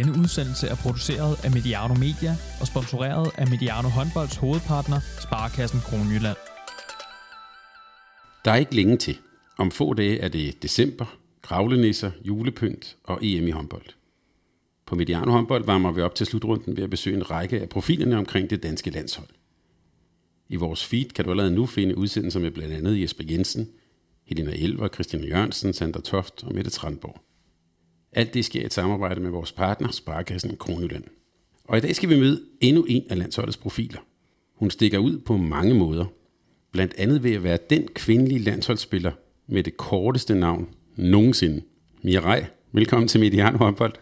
Denne udsendelse er produceret af Mediano Media og sponsoreret af Mediano Håndbolds hovedpartner, Sparkassen Kronjylland. Der er ikke længe til. Om få dage er det december, kravlenisser, julepynt og EM i håndbold. På Mediano håndbold varmer vi op til slutrunden ved at besøge en række af profilerne omkring det danske landshold. I vores feed kan du allerede nu finde udsendelser med blandt andet Jesper Jensen, Helena Elver, Christian Jørgensen, Sandra Toft og Mette Tranborg. Alt det sker i et samarbejde med vores partner, Sparkassen Kronjylland. Og i dag skal vi møde endnu en af landsholdets profiler. Hun stikker ud på mange måder. Blandt andet ved at være den kvindelige landsholdsspiller med det korteste navn nogensinde. Mia Rej, velkommen til Mediano håndbold.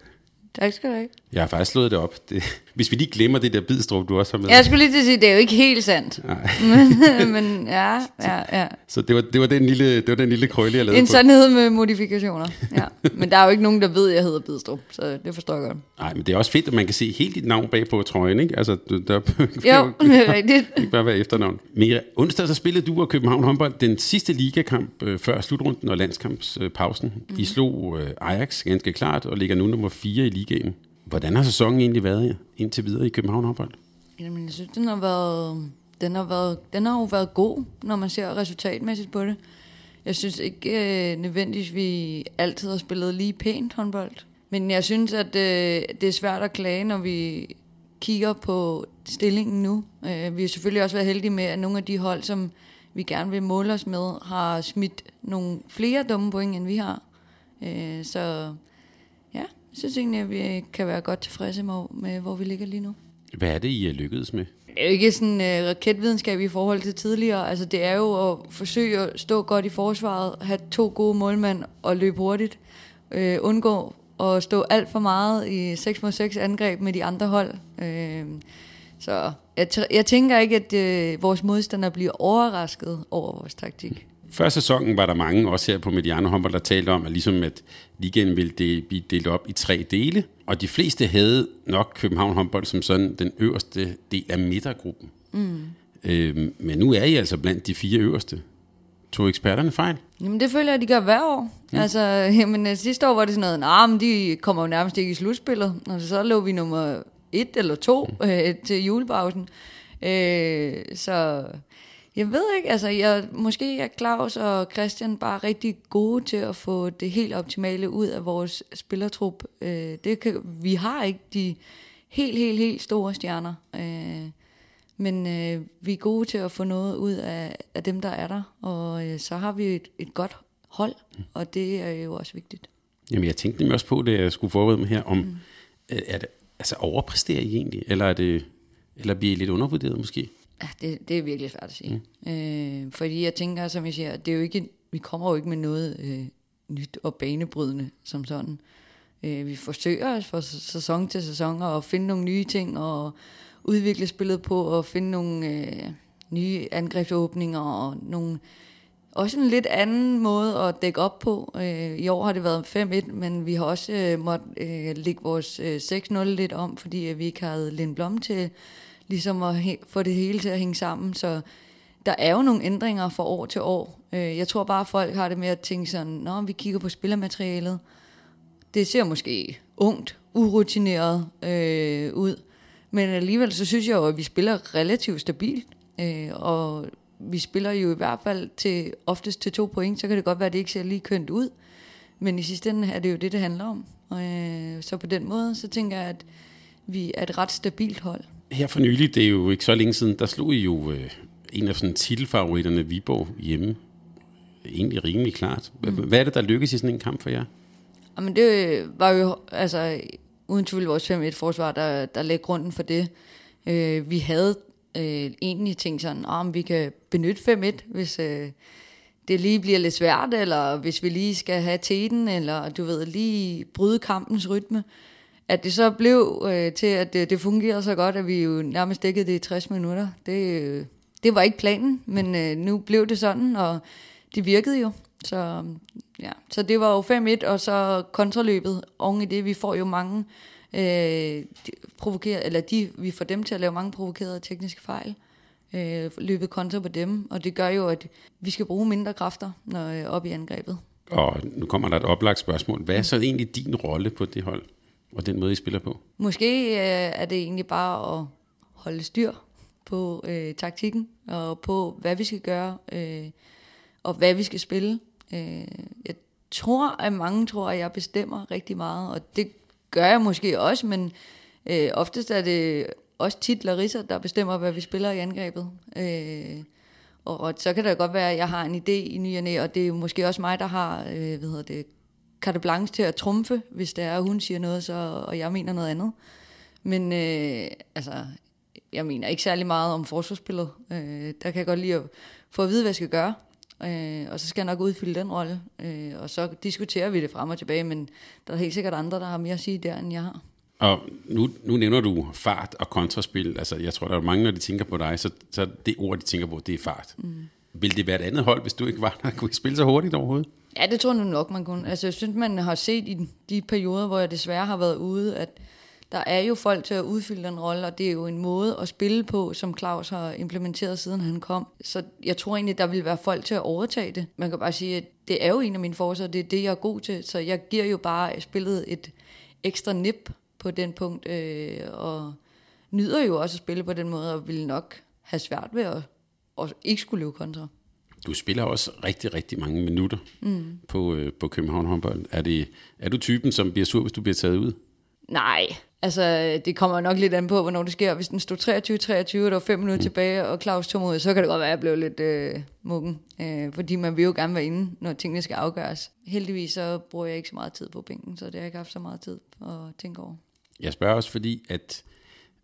Tak skal du have. Jeg har faktisk slået det op. Det, hvis vi lige glemmer det der bidstrup, du også har med. Jeg skulle lige til at sige, det er jo ikke helt sandt. Nej. men, men ja, ja, ja. Så det var, det var den lille, det var den lille krølle, jeg lavede En på. sandhed med modifikationer. Ja. Men der er jo ikke nogen, der ved, at jeg hedder Bidstrup, så det forstår jeg godt. Nej, men det er også fedt, at man kan se helt dit navn bag på trøjen, ikke? Altså, der Jo, det er rigtigt. ikke bare være efternavn. Mira, onsdag så spillede du og København håndbold den sidste ligakamp øh, før slutrunden og landskampspausen. Mm. I slog øh, Ajax ganske klart og ligger nu nummer 4 i ligaen. Hvordan har sæsonen egentlig været indtil videre i København håndbold? Jamen, jeg synes, den har været... Den har, været, den har jo været god, når man ser resultatmæssigt på det. Jeg synes ikke øh, nødvendigvis, vi altid har spillet lige pænt håndbold. Men jeg synes, at øh, det er svært at klage, når vi kigger på stillingen nu. Øh, vi har selvfølgelig også været heldige med, at nogle af de hold, som vi gerne vil måle os med, har smidt nogle flere dumme point, end vi har. Øh, så jeg synes egentlig, at vi kan være godt tilfredse med, med hvor vi ligger lige nu. Hvad er det, I er lykkedes med? Det er jo ikke sådan uh, raketvidenskab i forhold til tidligere. Altså, det er jo at forsøge at stå godt i forsvaret, have to gode målmænd og løbe hurtigt. Uh, undgå at stå alt for meget i 6 mod 6 angreb med de andre hold. Uh, så jeg, jeg tænker ikke, at uh, vores modstandere bliver overrasket over vores taktik. Før sæsonen var der mange, også her på Mediano håndbold, der talte om, at, ligesom at ligaen ville de, blive delt op i tre dele. Og de fleste havde nok København håndbold som sådan den øverste del af midtergruppen. Mm. Øhm, men nu er I altså blandt de fire øverste. Tog eksperterne fejl? Jamen det føler jeg, at de gør hver år. Mm. Altså, jamen, øh, sidste år var det sådan noget, nej, men de kommer jo nærmest ikke i slutspillet. Og så lå vi nummer et eller to mm. øh, til julepausen. Øh, så jeg ved ikke, altså jeg, måske er Claus og Christian bare rigtig gode til at få det helt optimale ud af vores spillertrup. Øh, det kan, vi har ikke de helt, helt, helt store stjerner. Øh, men øh, vi er gode til at få noget ud af, af dem, der er der. Og øh, så har vi et, et godt hold, og det er jo også vigtigt. Jamen, jeg tænkte nemlig også på, det jeg skulle forberede mig her, om mm. er det, altså overpræsterer I egentlig, eller, er det, eller bliver I lidt undervurderet måske? Det, det er virkelig svært at sige. Mm. Øh, fordi jeg tænker, som jeg siger, det er jo ikke, vi kommer jo ikke med noget øh, nyt og banebrydende som sådan. Øh, vi forsøger os fra sæson til sæson at finde nogle nye ting og udvikle spillet på og finde nogle øh, nye angrebsåbninger og nogle også en lidt anden måde at dække op på. Øh, I år har det været 5-1, men vi har også øh, måttet øh, lægge vores øh, 6-0 lidt om, fordi øh, vi ikke havde Lind Blom til ligesom at he- få det hele til at hænge sammen. Så der er jo nogle ændringer fra år til år. Øh, jeg tror bare, at folk har det med at tænke sådan, når vi kigger på spillermaterialet. Det ser måske ungt, urutineret øh, ud. Men alligevel så synes jeg jo, at vi spiller relativt stabilt. Øh, og vi spiller jo i hvert fald til, oftest til to point, så kan det godt være, at det ikke ser lige kønt ud. Men i sidste ende er det jo det, det handler om. Og, øh, så på den måde, så tænker jeg, at vi er et ret stabilt hold. Her for nylig, det er jo ikke så længe siden, der slog I jo øh, en af sådan titelfavoritterne, Viborg, hjemme. Egentlig rimelig klart. Mm. Hvad er det, der lykkes i sådan en kamp for jer? Jamen det var jo, altså uden tvivl vores 5-1 forsvar, der, der lagde grunden for det. Øh, vi havde øh, egentlig tænkt sådan, om vi kan benytte 5-1, hvis øh, det lige bliver lidt svært, eller hvis vi lige skal have teten, eller du ved, lige bryde kampens rytme. At det så blev øh, til, at det, det fungerede så godt, at vi jo nærmest dækkede det i 60 minutter, det, øh, det var ikke planen, men øh, nu blev det sådan, og det virkede jo. Så, øh, ja. så det var jo 5-1, og så kontraløbet oven i det. Vi får jo mange øh, de provokerer, eller de, vi får dem til at lave mange provokerede tekniske fejl. Øh, løbet kontra på dem, og det gør jo, at vi skal bruge mindre kræfter når, øh, op i angrebet. Og nu kommer der et oplagt spørgsmål. Hvad er så egentlig din rolle på det hold? Og den måde, I spiller på? Måske øh, er det egentlig bare at holde styr på øh, taktikken, og på, hvad vi skal gøre, øh, og hvad vi skal spille. Øh, jeg tror, at mange tror, at jeg bestemmer rigtig meget, og det gør jeg måske også, men øh, oftest er det også tit Larissa, der bestemmer, hvad vi spiller i angrebet. Øh, og, og så kan det godt være, at jeg har en idé i ny og, næ, og det er måske også mig, der har øh, hvad hedder det, carte blanche til at trumfe, hvis det er, at hun siger noget, så, og jeg mener noget andet. Men øh, altså, jeg mener ikke særlig meget om forsvarsspillet. Øh, der kan jeg godt lide at få at vide, hvad jeg skal gøre. Øh, og så skal jeg nok udfylde den rolle. Øh, og så diskuterer vi det frem og tilbage, men der er helt sikkert andre, der har mere at sige der, end jeg har. Og nu, nu nævner du fart og kontraspil. Altså, jeg tror, der er mange, når de tænker på dig, så, så det ord, de tænker på, det er fart. Mm. Vil det være et andet hold, hvis du ikke var der? Kunne I spille så hurtigt overhovedet? Ja, det tror jeg nok, man kunne. Altså, jeg synes, man har set i de perioder, hvor jeg desværre har været ude, at der er jo folk til at udfylde den rolle, og det er jo en måde at spille på, som Claus har implementeret, siden han kom. Så jeg tror egentlig, der vil være folk til at overtage det. Man kan bare sige, at det er jo en af mine forsøg, det er det, jeg er god til. Så jeg giver jo bare spillet et ekstra nip på den punkt, øh, og nyder jo også at spille på den måde, og vil nok have svært ved at, at ikke skulle løbe kontra. Du spiller også rigtig, rigtig mange minutter mm. på, øh, på København håndbold. Er, det, er du typen, som bliver sur, hvis du bliver taget ud? Nej, altså det kommer nok lidt an på, hvornår det sker. Hvis den stod 23-23, og der var fem minutter mm. tilbage, og Claus tog mod, så kan det godt være, at jeg blev lidt øh, muggen. Øh, fordi man vil jo gerne være inde, når tingene skal afgøres. Heldigvis så bruger jeg ikke så meget tid på bænken, så det har jeg ikke haft så meget tid at tænke over. Jeg spørger også, fordi at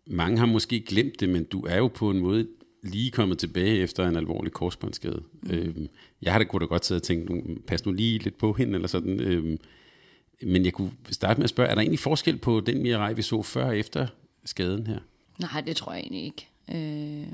mange har måske glemt det, men du er jo på en måde lige kommet tilbage efter en alvorlig korsbåndsskade. Mm. Øhm, jeg har da kunne da godt sidde og tænke, nu, pas nu lige lidt på hende, eller sådan. Øhm, men jeg kunne starte med at spørge, er der egentlig forskel på den Mirai, vi så før og efter skaden her? Nej, det tror jeg egentlig ikke. Øh,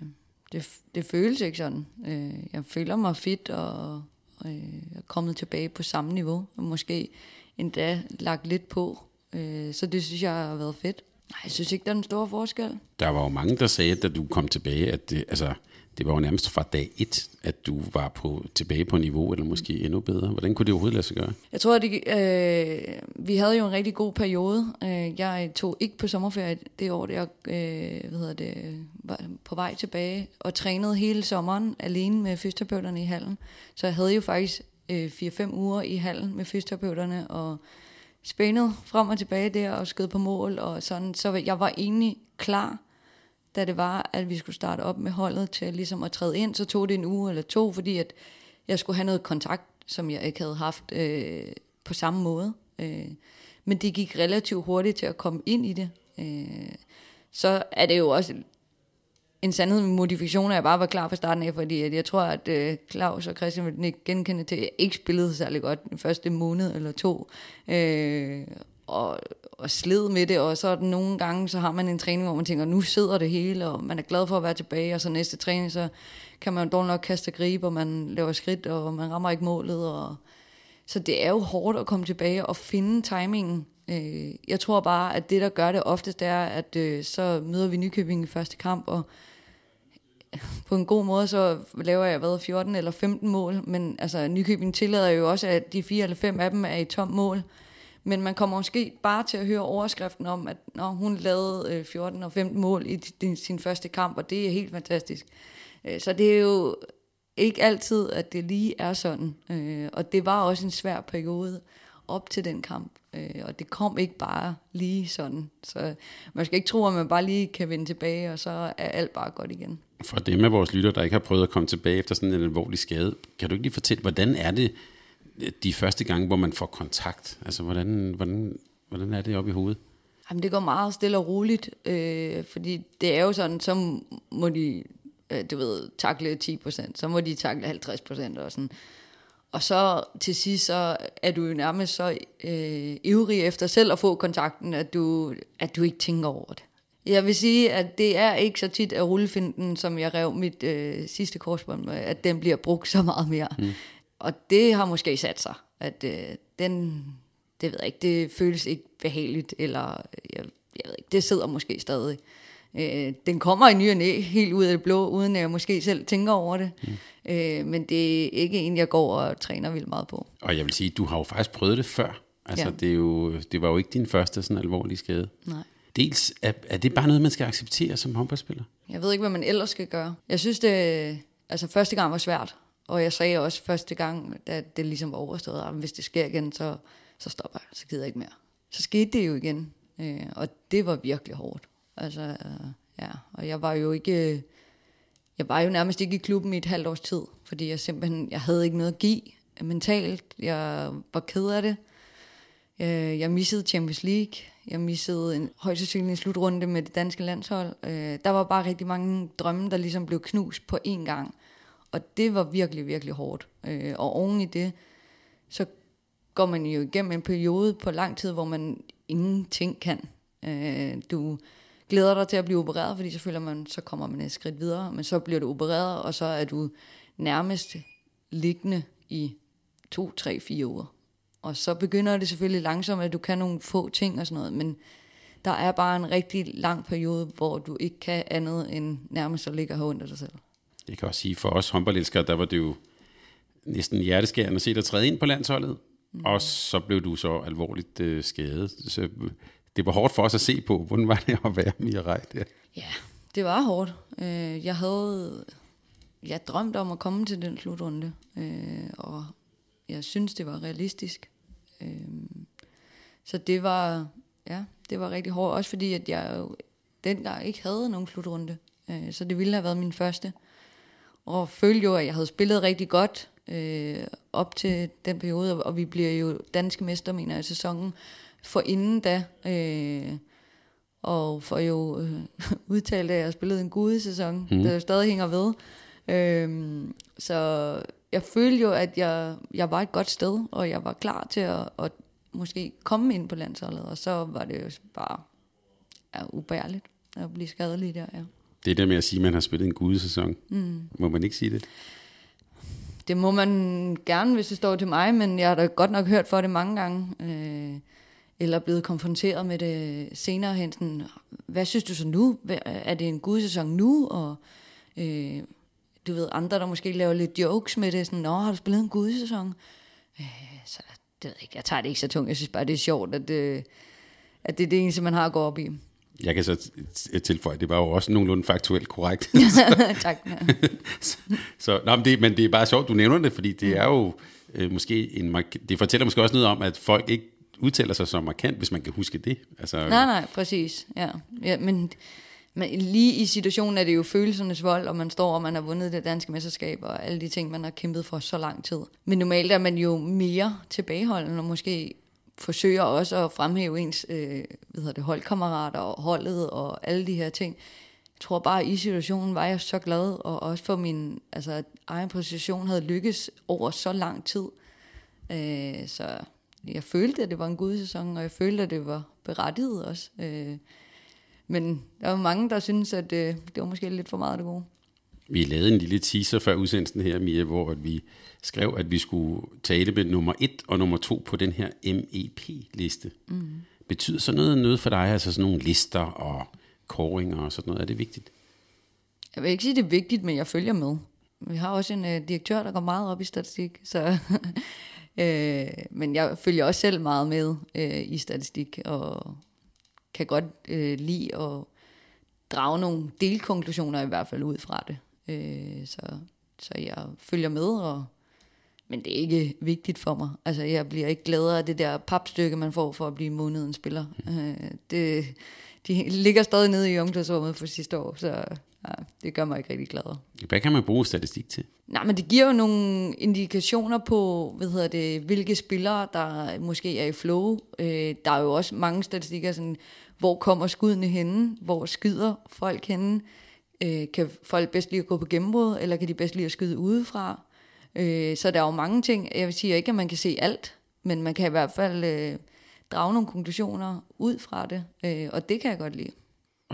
det, det føles ikke sådan. Øh, jeg føler mig fit og, og øh, er kommet tilbage på samme niveau, og måske endda lagt lidt på. Øh, så det synes jeg har været fedt. Nej, jeg synes ikke, der er en stor forskel. Der var jo mange, der sagde, da du kom tilbage, at det, altså, det var jo nærmest fra dag et, at du var på, tilbage på niveau, eller måske endnu bedre. Hvordan kunne det overhovedet lade sig gøre? Jeg tror, at det, øh, vi havde jo en rigtig god periode. Øh, jeg tog ikke på sommerferie det år, jeg øh, hvad hedder det, var på vej tilbage, og trænede hele sommeren alene med fysioterapeuterne i hallen. Så jeg havde jo faktisk øh, 4-5 uger i hallen med fysioterapeuterne, og spændet frem og tilbage der, og skød på mål, og sådan. Så jeg var egentlig klar da det var, at vi skulle starte op med holdet til ligesom at træde ind, så tog det en uge eller to, fordi at jeg skulle have noget kontakt, som jeg ikke havde haft øh, på samme måde. Øh, men det gik relativt hurtigt til at komme ind i det. Øh, så er det jo også en sandhed med modifikationer, jeg bare var klar fra starten af, fordi jeg tror, at øh, Claus og Christian vil ikke genkende til, at jeg ikke spillede særlig godt den første måned eller to. Øh, og, og sled med det, og så er nogle gange, så har man en træning, hvor man tænker, nu sidder det hele, og man er glad for at være tilbage, og så næste træning, så kan man dårligt nok kaste gribe, og man laver skridt, og man rammer ikke målet, og så det er jo hårdt at komme tilbage og finde timingen. Øh, jeg tror bare, at det, der gør det oftest, er, at øh, så møder vi Nykøbing i første kamp, og på en god måde, så laver jeg hvad, 14 eller 15 mål, men altså, Nykøbing tillader jo også, at de fire eller fem af dem er i tom mål. Men man kommer måske bare til at høre overskriften om, at når hun lavede øh, 14 og 15 mål i sin første kamp, og det er helt fantastisk. Øh, så det er jo ikke altid, at det lige er sådan. Øh, og det var også en svær periode op til den kamp. Øh, og det kom ikke bare lige sådan. Så man skal ikke tro, at man bare lige kan vende tilbage, og så er alt bare godt igen. For dem af vores lytter, der ikke har prøvet at komme tilbage efter sådan en alvorlig skade, kan du ikke lige fortælle, hvordan er det de første gange, hvor man får kontakt? Altså, hvordan, hvordan, hvordan er det oppe i hovedet? Jamen, det går meget stille og roligt, øh, fordi det er jo sådan, så må de, øh, du ved, takle 10%, så må de takle 50% og sådan. Og så til sidst, så er du jo nærmest så øh, ivrig efter selv at få kontakten, at du, at du ikke tænker over det. Jeg vil sige, at det er ikke så tit at rullefinden, som jeg rev mit øh, sidste korsbånd med, at den bliver brugt så meget mere. Mm. Og det har måske sat sig, at øh, den, det ved jeg ikke, det føles ikke behageligt, eller jeg, jeg ved ikke, det sidder måske stadig. Øh, den kommer i ny og næ, helt ud af det blå, uden at jeg måske selv tænker over det. Mm. Øh, men det er ikke en, jeg går og træner vildt meget på. Og jeg vil sige, du har jo faktisk prøvet det før. Altså, Ja. det, er jo, det var jo ikke din første sådan alvorlige skade. Nej. Dels, er, er det bare noget, man skal acceptere som håndboldspiller? Jeg ved ikke, hvad man ellers skal gøre. Jeg synes, det altså, første gang var svært. Og jeg sagde også første gang, da det ligesom var overstået, at hvis det sker igen, så, så stopper jeg. Så gider jeg ikke mere. Så skete det jo igen. Øh, og det var virkelig hårdt. Altså, øh, ja. Og jeg var jo ikke... Jeg var jo nærmest ikke i klubben i et halvt års tid, fordi jeg simpelthen jeg havde ikke noget at give mentalt. Jeg var ked af det. Øh, jeg missede Champions League. Jeg missede en højst sandsynlig slutrunde med det danske landshold. Øh, der var bare rigtig mange drømme, der ligesom blev knust på én gang. Og det var virkelig, virkelig hårdt. Øh, og oven i det, så går man jo igennem en periode på lang tid, hvor man ingenting kan. Du glæder dig til at blive opereret, fordi så føler man, så kommer man et skridt videre, men så bliver du opereret, og så er du nærmest liggende i to, tre, fire uger. Og så begynder det selvfølgelig langsomt, at du kan nogle få ting og sådan noget, men der er bare en rigtig lang periode, hvor du ikke kan andet end nærmest at ligge og have ondt af dig selv. Jeg kan også sige, for os håndboldelskere, der var det jo næsten hjerteskærende at se dig træde ind på landsholdet, mm. og så blev du så alvorligt øh, skadet. Så det var hårdt for os at se på. Hvordan var det at være Mirai der? Ja, det var hårdt. Øh, jeg havde jeg drømte om at komme til den slutrunde, øh, og jeg synes, det var realistisk. Øh, Så det var, ja, det var rigtig hårdt, også fordi at jeg jo dengang ikke havde nogen slutrunde. Øh, Så det ville have været min første. Og følte jo, at jeg havde spillet rigtig godt øh, op til den periode, og vi bliver jo danske mester, mener jeg, i sæsonen for inden da. Øh, og for jo øh, udtalt, at jeg har spillet en gudesæson, mm. der stadig hænger ved. Øhm, så jeg følte jo, at jeg, jeg var et godt sted, og jeg var klar til at, at måske komme ind på landsholdet, og så var det jo bare ja, ubærligt at blive skadelig der, ja. Det der med at sige, at man har spillet en gudesæson. Mm. Må man ikke sige det? Det må man gerne, hvis det står til mig, men jeg har da godt nok hørt for det mange gange. Øh, eller blevet konfronteret med det senere hen. Sådan, hvad synes du så nu? Er det en gudsæson nu? Og øh, du ved, andre, der måske laver lidt jokes med det. Sådan, Nå, har du spillet en gudsæson? Øh, så det ved jeg ikke. Jeg tager det ikke så tungt. Jeg synes bare, det er sjovt, at, øh, at det er det eneste, man har at gå op i. Jeg kan så tilføje, det var jo også nogenlunde faktuelt korrekt. tak. Ja. så, nå, men, det, men det er bare sjovt, du nævner det, fordi det er jo øh, måske en det fortæller måske også noget om, at folk ikke udtaler sig så markant, hvis man kan huske det. Altså, Nej, nej, præcis. Ja. Ja, men, men lige i situationen er det jo følelsernes vold, og man står, og man har vundet det danske mesterskab, og alle de ting, man har kæmpet for så lang tid. Men normalt er man jo mere tilbageholdende, og måske forsøger også at fremhæve ens øh, hvad hedder det, holdkammerater og holdet og alle de her ting. Jeg tror bare, at i situationen var jeg så glad, og også for min altså, egen position havde lykkes over så lang tid. Øh, så jeg følte, at det var en god sæson, og jeg følte, at det var berettiget også. Øh, men der var mange, der synes, at øh, det var måske lidt for meget det gode. Vi lavede en lille teaser før udsendelsen her, Mia, hvor at vi skrev, at vi skulle tale med nummer et og nummer to på den her MEP-liste. Mm. Betyder så noget noget for dig, altså sådan nogle lister og koringer og sådan noget? Er det vigtigt? Jeg vil ikke sige, det er vigtigt, men jeg følger med. Vi har også en øh, direktør, der går meget op i statistik, så... øh, men jeg følger også selv meget med øh, i statistik, og kan godt øh, lide at drage nogle delkonklusioner i hvert fald ud fra det. Øh, så, så jeg følger med, og, men det er ikke vigtigt for mig. Altså, jeg bliver ikke gladere af det der papstykke, man får for at blive månedens spiller. Øh, det, de ligger stadig nede i omklædningsrummet for sidste år, så ja, det gør mig ikke rigtig gladere. Hvad kan man bruge statistik til? Nej, men det giver jo nogle indikationer på, hvad hedder det, hvilke spillere, der måske er i flow. Øh, der er jo også mange statistikker, sådan, hvor kommer skuddene henne, hvor skyder folk henne, øh, kan folk bedst lide at gå på gennembrud, eller kan de bedst lide at skyde udefra. Øh, så der er jo mange ting, jeg vil sige ikke, at man kan se alt, men man kan i hvert fald øh, drage nogle konklusioner ud fra det, øh, og det kan jeg godt lide.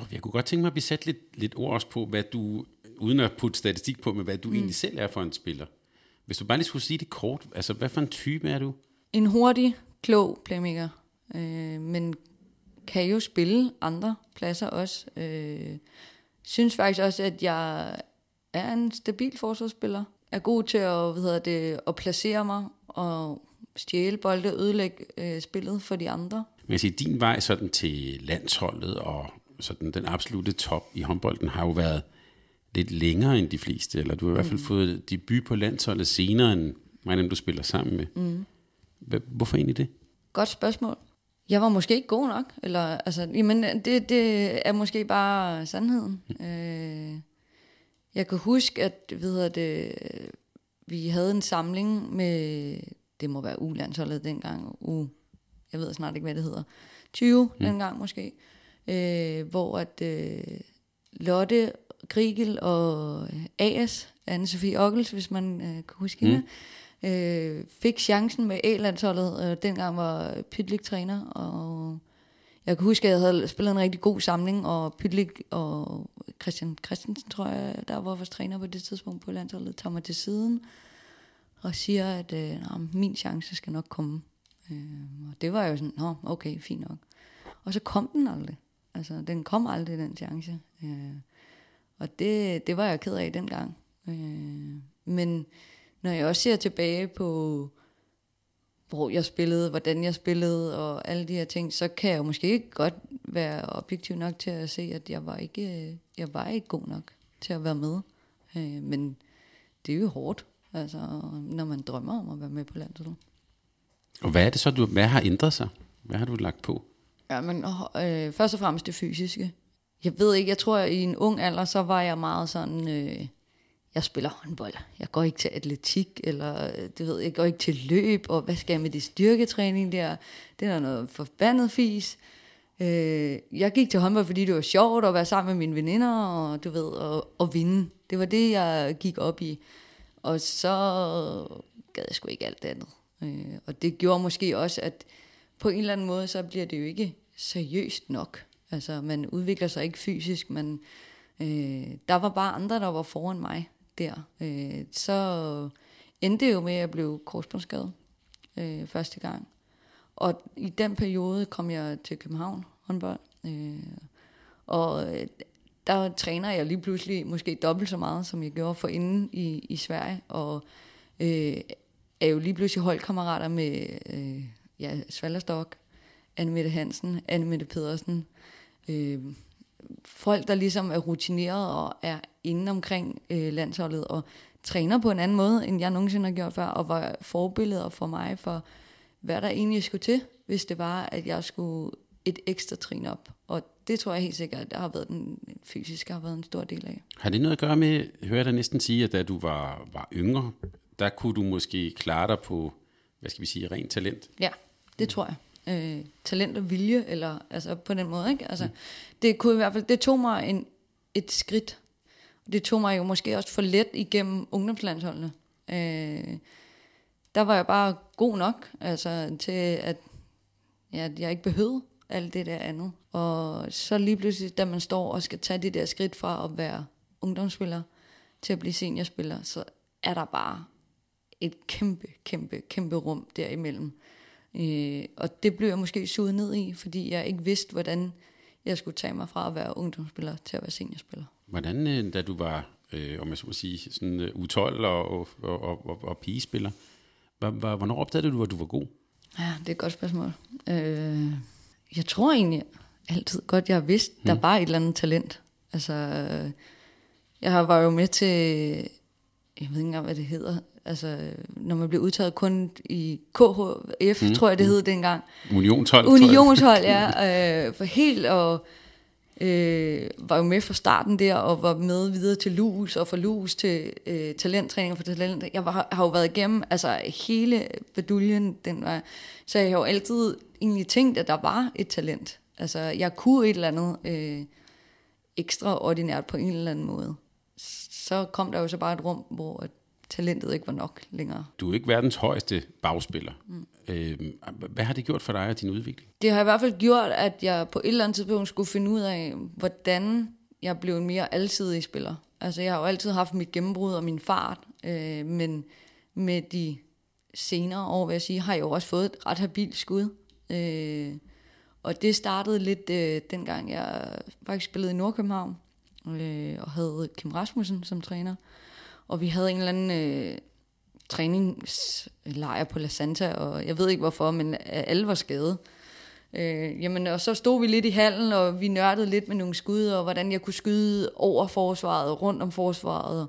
Og jeg kunne godt tænke mig, at vi satte lidt, lidt ord også på, hvad du, uden at putte statistik på, men hvad du mm. egentlig selv er for en spiller. Hvis du bare lige skulle sige det kort, altså hvad for en type er du? En hurtig, klog playmaker, øh, men kan jo spille andre pladser også. Øh, synes faktisk også, at jeg er en stabil forsvarsspiller. Er god til at, hvad hedder det, at placere mig og stjæle bolde og ødelægge øh, spillet for de andre. Men jeg siger, din vej sådan til landsholdet og sådan den absolute top i håndbolden har jo været lidt længere end de fleste, eller du har i hvert fald fået debut på landsholdet senere end mig, dem du spiller sammen med. Mm. Hvorfor egentlig det? Godt spørgsmål. Jeg var måske ikke god nok, eller altså, jamen, det, det er måske bare sandheden. Mm. Øh, jeg kan huske, at ved det, vi havde en samling med, det må være U-landsholdet dengang, U, jeg ved snart ikke, hvad det hedder, 20 mm. dengang måske, øh, hvor at øh, Lotte Grigel og AS, Anne-Sophie Ockels, hvis man øh, kan huske mm. hende, øh, fik chancen med A-landsholdet. Øh, dengang var Pytlik træner, og jeg kan huske, at jeg havde spillet en rigtig god samling, og Pytlik og Christian Christensen, tror jeg, der var vores træner på det tidspunkt på landsholdet, tager mig til siden og siger, at øh, min chance skal nok komme. Øh, og det var jo sådan, Nå, okay, fint nok. Og så kom den aldrig. Altså, den kom aldrig, den chance. Øh, og det, det var jeg ked af dengang. Øh, men når jeg også ser tilbage på, hvor jeg spillede, hvordan jeg spillede og alle de her ting, så kan jeg jo måske ikke godt være objektiv nok til at se, at jeg var ikke, øh, jeg var ikke god nok til at være med. Øh, men det er jo hårdt, altså, når man drømmer om at være med på landet. Og hvad er det så, du, hvad har ændret sig? Hvad har du lagt på? Ja, men øh, øh, først og fremmest det fysiske. Jeg ved ikke, jeg tror, at i en ung alder, så var jeg meget sådan, øh, jeg spiller håndbold. Jeg går ikke til atletik, eller øh, det ved jeg, går ikke til løb, og hvad skal jeg med det styrketræning der? Det er noget forbandet fis. Øh, jeg gik til håndbold, fordi det var sjovt at være sammen med mine veninder, og du ved, og, og vinde. Det var det, jeg gik op i. Og så gad jeg sgu ikke alt det andet. Øh, og det gjorde måske også, at på en eller anden måde, så bliver det jo ikke seriøst nok. Altså, man udvikler sig ikke fysisk, men øh, der var bare andre, der var foran mig der. Øh, så endte det jo med, at jeg blev korsbåndsskadet øh, første gang. Og i den periode kom jeg til København håndbold. Øh, og øh, der træner jeg lige pludselig måske dobbelt så meget, som jeg gjorde for inden i, i Sverige. Og øh, er jo lige pludselig holdkammerater med øh, ja, Svalderstok, Anne Mette Hansen, Anne Mette Pedersen, øh, folk, der ligesom er rutineret og er inde omkring øh, landsholdet og træner på en anden måde, end jeg nogensinde har gjort før, og var forbilleder for mig for, hvad der egentlig skulle til, hvis det var, at jeg skulle et ekstra trin op. Og det tror jeg helt sikkert, at der har været den fysiske har været en stor del af. Har det noget at gøre med, hører jeg dig næsten sige, at da du var, var yngre, der kunne du måske klare dig på, hvad skal vi sige, rent talent? Ja, det tror jeg øh, talent og vilje, eller altså på den måde, ikke? Altså, mm. det kunne i hvert fald, det tog mig en, et skridt. Det tog mig jo måske også for let igennem ungdomslandsholdene. Øh, der var jeg bare god nok, altså til at, ja, jeg ikke behøvede alt det der andet. Og så lige pludselig, da man står og skal tage det der skridt fra at være ungdomsspiller til at blive seniorspiller, så er der bare et kæmpe, kæmpe, kæmpe rum derimellem. Øh, og det blev jeg måske suget ned i, fordi jeg ikke vidste, hvordan jeg skulle tage mig fra at være ungdomsspiller til at være seniorspiller. Hvordan, øh, da du var, øh, om jeg så må sige, sådan uh, U12 og, og, og, og, og pigespiller, hvornår opdagede du, at du var god? Ja, det er et godt spørgsmål. Øh, jeg tror egentlig altid godt, jeg har vidst, hmm. der var et eller andet talent. Altså, jeg var jo med til, jeg ved ikke engang, hvad det hedder, altså, når man blev udtaget kun i KHF, mm. tror jeg det hed dengang. Unionshold. Unionshold, ja. Øh, for helt og øh, var jo med fra starten der, og var med videre til LUS, og fra LUS til øh, talenttræning for talent. Jeg var, har jo været igennem altså, hele baduljen, den var, så jeg har jo altid egentlig tænkt, at der var et talent. Altså, jeg kunne et eller andet øh, ekstraordinært på en eller anden måde. Så kom der jo så bare et rum, hvor talentet ikke var nok længere. Du er ikke verdens højeste bagspiller. Mm. Øh, hvad har det gjort for dig og din udvikling? Det har i hvert fald gjort, at jeg på et eller andet tidspunkt skulle finde ud af, hvordan jeg blev en mere alsidig spiller. Altså jeg har jo altid haft mit gennembrud og min fart, øh, men med de senere år, vil jeg sige, har jeg jo også fået et ret habilt skud. Øh, og det startede lidt øh, dengang jeg faktisk spillede i Nordkøbenhavn, øh, og havde Kim Rasmussen som træner. Og vi havde en eller anden øh, træningslejr på La Santa, og jeg ved ikke hvorfor, men alle var skadet. Øh, jamen, og så stod vi lidt i hallen, og vi nørdede lidt med nogle skud, og hvordan jeg kunne skyde over forsvaret rundt om forsvaret.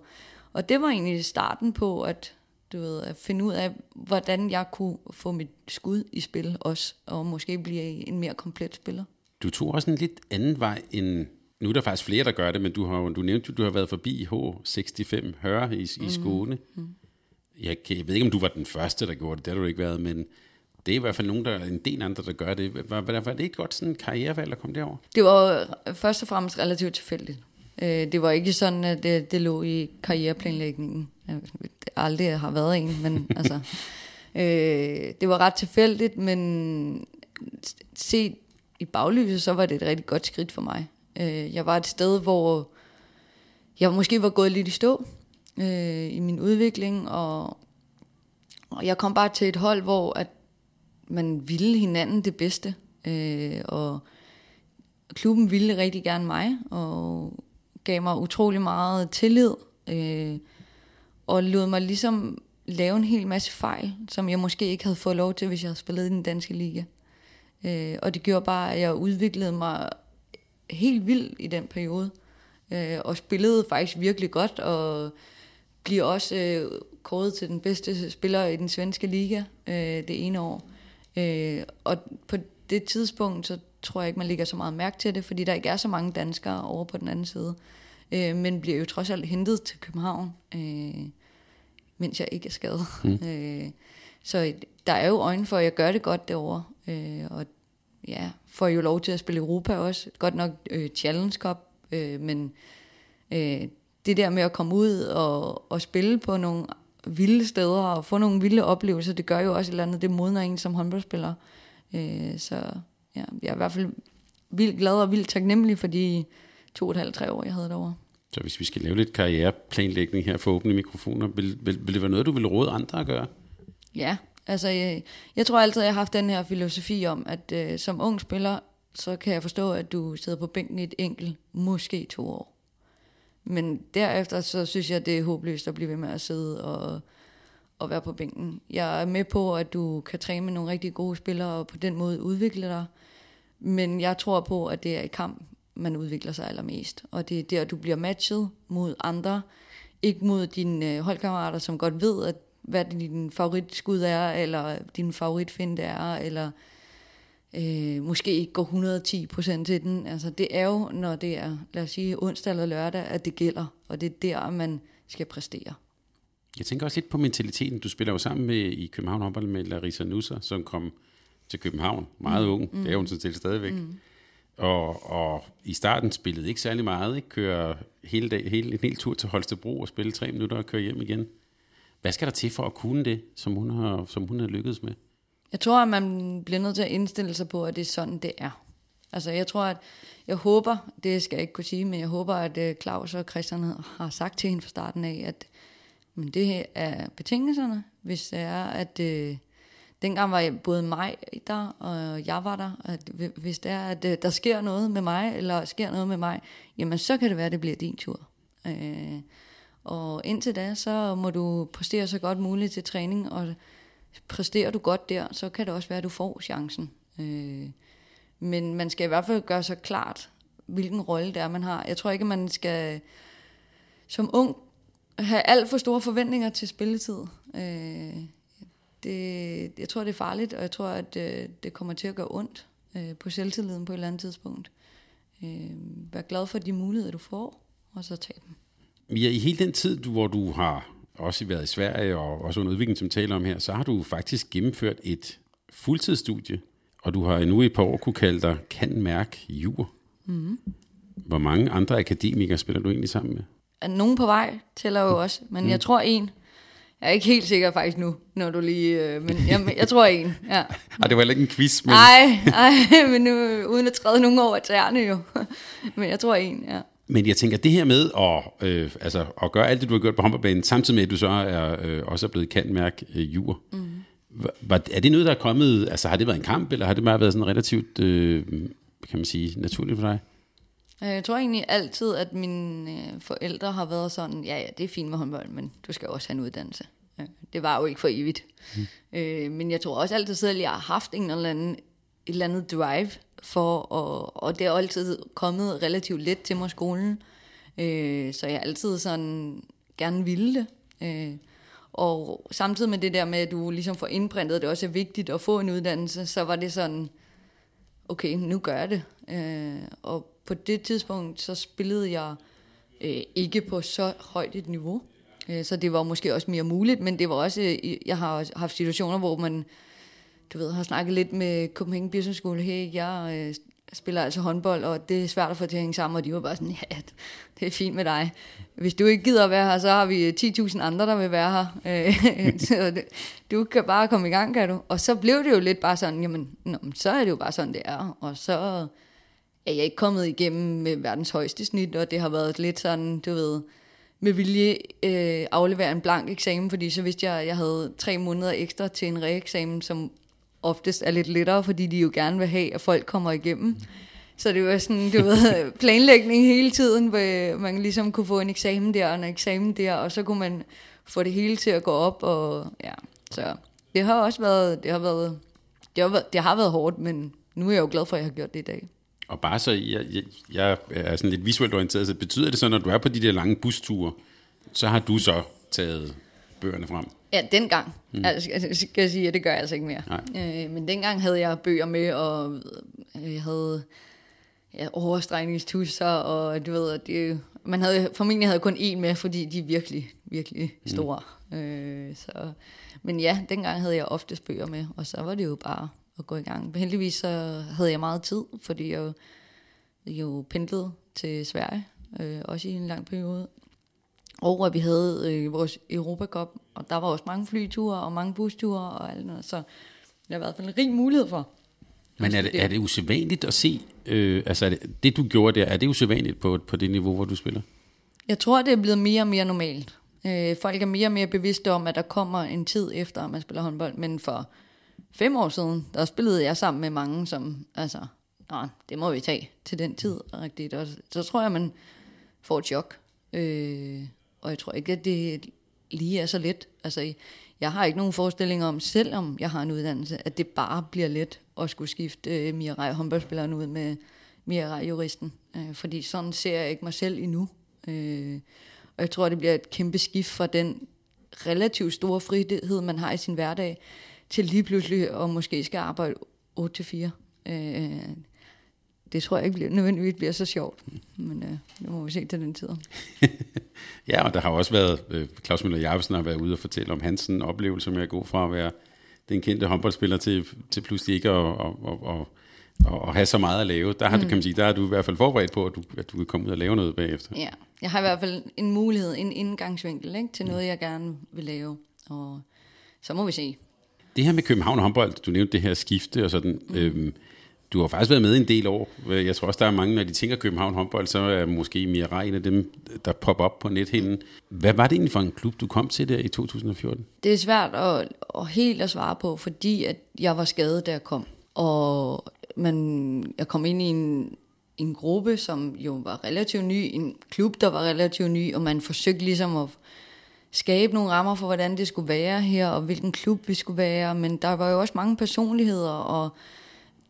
Og det var egentlig starten på at, du ved, at finde ud af, hvordan jeg kunne få mit skud i spil også, og måske blive en mere komplet spiller. Du tog også en lidt anden vej end... Nu er der faktisk flere, der gør det, men du har du nævnte, du har været forbi H65 Høre i, i Skåne. Mm. Jeg, jeg ved ikke, om du var den første, der gjorde det. Det har du ikke været, men det er i hvert fald nogen, der en del andre, der gør det. Var, var, var det ikke godt sådan en karrierevalg at komme derover? Det var først og fremmest relativt tilfældigt. Øh, det var ikke sådan, at det, det lå i karriereplanlægningen. Det aldrig har været en, men altså... Øh, det var ret tilfældigt, men set i baglyset, så var det et rigtig godt skridt for mig. Øh, jeg var et sted, hvor jeg måske var gået lidt i stå øh, i min udvikling, og, og jeg kom bare til et hold, hvor at man ville hinanden det bedste, øh, og klubben ville rigtig gerne mig, og gav mig utrolig meget tillid, øh, og lod mig ligesom lave en hel masse fejl, som jeg måske ikke havde fået lov til, hvis jeg havde spillet i den danske liga. Øh, og det gjorde bare, at jeg udviklede mig helt vildt i den periode, øh, og spillede faktisk virkelig godt, og bliver også øh, kåret til den bedste spiller i den svenske liga øh, det ene år. Øh, og på det tidspunkt, så tror jeg ikke, man lægger så meget mærke til det, fordi der ikke er så mange danskere over på den anden side. Øh, men bliver jo trods alt hentet til København, øh, mens jeg ikke er skadet. Mm. Øh, så der er jo øjne for, at jeg gør det godt derovre. Øh, og ja, får jo lov til at spille Europa også. Godt nok øh, Challenge Cup, øh, men øh, det der med at komme ud og, og spille på nogle vilde steder og få nogle vilde oplevelser, det gør jo også et eller andet, det modner en som håndboldspiller. Øh, så ja, jeg er i hvert fald vildt glad og vildt taknemmelig for de to og et halvt, tre år, jeg havde derovre. Så hvis vi skal lave lidt karriereplanlægning her for åbne mikrofoner, vil, vil, vil det være noget, du vil råde andre at gøre? Ja, altså jeg, jeg tror altid, jeg har haft den her filosofi om, at øh, som ung spiller, så kan jeg forstå, at du sidder på bænken i et enkelt, måske to år. Men derefter, så synes jeg, det er håbløst at blive ved med at sidde og, og være på bænken. Jeg er med på, at du kan træne med nogle rigtig gode spillere, og på den måde udvikle dig. Men jeg tror på, at det er i kamp, man udvikler sig allermest. Og det er der, du bliver matchet mod andre. Ikke mod dine øh, holdkammerater, som godt ved, at hvad din favoritskud er, eller din favoritfinde er, eller øh, måske ikke går 110 procent til den. Altså det er jo, når det er, lad os sige, onsdag eller lørdag, at det gælder, og det er der, man skal præstere. Jeg tænker også lidt på mentaliteten. Du spiller jo sammen med i København håndbold med Larissa Nusser, som kom til København, meget mm. ung. Mm. Det er hun så til stadigvæk. Mm. Og, og i starten spillede ikke særlig meget. Ikke? Kører hele dag, hele, en hel tur til Holstebro og spille tre minutter og køre hjem igen. Hvad skal der til for at kunne det, som hun har, som hun har lykkedes med? Jeg tror, at man bliver nødt til at indstille sig på, at det er sådan, det er. Altså, jeg tror, at jeg håber, det skal jeg ikke kunne sige, men jeg håber, at øh, Claus og Christian har sagt til hende fra starten af, at men det er betingelserne, hvis det er, at øh, dengang var jeg både mig der, og jeg var der, at hvis det er, at øh, der sker noget med mig, eller sker noget med mig, jamen så kan det være, at det bliver din tur. Øh, og indtil da, så må du præstere så godt muligt til træning, og præsterer du godt der, så kan det også være, at du får chancen. Øh, men man skal i hvert fald gøre sig klart, hvilken rolle det er, man har. Jeg tror ikke, man skal som ung have alt for store forventninger til spilletid. Øh, det, jeg tror, det er farligt, og jeg tror, at øh, det kommer til at gøre ondt øh, på selvtilliden på et eller andet tidspunkt. Øh, vær glad for de muligheder, du får, og så tag dem. Ja, i hele den tid, hvor du har også været i Sverige og også under udvikling, som taler om her, så har du faktisk gennemført et fuldtidsstudie, og du har nu i et par år kunne kalde dig kan mærke jur. Mm. Hvor mange andre akademikere spiller du egentlig sammen med? At nogen på vej tæller jo også, men mm. jeg tror en. Jeg er ikke helt sikker faktisk nu, når du lige... Øh, men jeg, jeg tror en, ja. Ej, det var heller ikke en quiz, men... Nej, nej, men nu, uden at træde nogen over tæerne jo. men jeg tror en, ja. Men jeg tænker, det her med at, øh, altså, at gøre alt det, du har gjort på håndboldbanen, samtidig med, at du så er, øh, også er blevet kantmærk øh, jur. Mm. Var, er det noget, der er kommet, altså har det været en kamp, eller har det bare været sådan relativt, øh, kan man sige, naturligt for dig? Øh, jeg tror egentlig altid, at mine øh, forældre har været sådan, ja, ja, det er fint med håndbold, men du skal også have en uddannelse. Det var jo ikke for evigt. Mm. Øh, men jeg tror også altid selv, at jeg har haft en eller anden, et eller andet drive for, og, og det er altid kommet relativt let til mig skolen. Øh, så jeg altid sådan gerne ville det. Øh, og samtidig med det der med, at du ligesom får indprintet, at det også er vigtigt at få en uddannelse, så var det sådan, okay, nu gør jeg det. Øh, og på det tidspunkt, så spillede jeg øh, ikke på så højt et niveau. Øh, så det var måske også mere muligt, men det var også, øh, jeg har haft situationer, hvor man, du ved, har snakket lidt med Copenhagen Business School, hey, jeg øh, spiller altså håndbold, og det er svært at få til at hænge sammen, og de var bare sådan, ja, det er fint med dig. Hvis du ikke gider at være her, så har vi øh, 10.000 andre, der vil være her. Øh, så det, du kan bare komme i gang, kan du? Og så blev det jo lidt bare sådan, jamen, nå, så er det jo bare sådan, det er. Og så er jeg ikke kommet igennem med verdens højeste snit, og det har været lidt sådan, du ved, med vilje øh, aflevere en blank eksamen, fordi så vidste jeg, at jeg havde tre måneder ekstra til en reeksamen, som oftest er lidt lettere, fordi de jo gerne vil have, at folk kommer igennem. Så det var sådan, du ved, planlægning hele tiden, hvor øh, man ligesom kunne få en eksamen der og en eksamen der, og så kunne man få det hele til at gå op, og ja, så det har også været, det har været, det har været, det har været hårdt, men nu er jeg jo glad for, at jeg har gjort det i dag. Og bare så, jeg, jeg, jeg er sådan lidt visuelt orienteret, så betyder det så, når du er på de der lange busture, så har du så taget bøgerne frem? Ja, dengang. Mm. Altså, skal skal jeg sige, at det gør jeg altså ikke mere. Nej. Øh, men dengang havde jeg bøger med, og øh, jeg havde ja, overstregningstusser, og du ved, det, man havde, formentlig havde kun én med, fordi de er virkelig, virkelig store. Mm. Øh, så, men ja, dengang havde jeg oftest bøger med, og så var det jo bare at gå i gang. Men heldigvis så havde jeg meget tid, fordi jeg jo, jo pendlede til Sverige, øh, også i en lang periode. Og at vi havde øh, vores Europa Cup, og der var også mange flyture og mange busture og alt noget, så det har hvert fald en rig mulighed for. Men er det, er det usædvanligt at se, øh, altså er det, det du gjorde der, er det usædvanligt på, på det niveau, hvor du spiller? Jeg tror, det er blevet mere og mere normalt. Øh, folk er mere og mere bevidste om, at der kommer en tid efter, at man spiller håndbold. Men for fem år siden, der spillede jeg sammen med mange, som, altså, nej, det må vi tage til den tid. Rigtigt. Og så tror jeg, man får et chok. Øh, og jeg tror ikke, at det lige er så let. Altså, jeg har ikke nogen forestilling om, selvom jeg har en uddannelse, at det bare bliver let at skulle skifte øh, Mirai håndboldspilleren ud med Mirai juristen. Øh, fordi sådan ser jeg ikke mig selv endnu. Øh, og jeg tror, det bliver et kæmpe skift fra den relativt store frihed, man har i sin hverdag, til lige pludselig at måske skal arbejde 8-4. Øh, det tror jeg ikke bliver, nødvendigvis bliver så sjovt. Men øh, det må vi se til den tid. ja, og der har også været, øh, Claus Møller Jacobsen har været ude og fortælle om hans oplevelse med at gå fra at være den kendte håndboldspiller til, til pludselig ikke at, at, at, at, at, at have så meget at lave. Der har, mm. du, kan man sige, der er du i hvert fald forberedt på, at du, at du vil komme ud og lave noget bagefter. Ja, jeg har i hvert fald en mulighed, en indgangsvinkel ikke, til noget, jeg gerne vil lave. Og så må vi se. Det her med København håndbold, du nævnte det her skifte og sådan, mm. øhm, du har faktisk været med en del år. Jeg tror også, der er mange, når de tænker København håndbold, så er måske mere en af dem, der popper op på nethinden. Hvad var det egentlig for en klub, du kom til der i 2014? Det er svært at, at helt at svare på, fordi at jeg var skadet, da jeg kom. Og man, jeg kom ind i en, en gruppe, som jo var relativt ny, en klub, der var relativt ny, og man forsøgte ligesom at skabe nogle rammer for, hvordan det skulle være her, og hvilken klub vi skulle være. Men der var jo også mange personligheder, og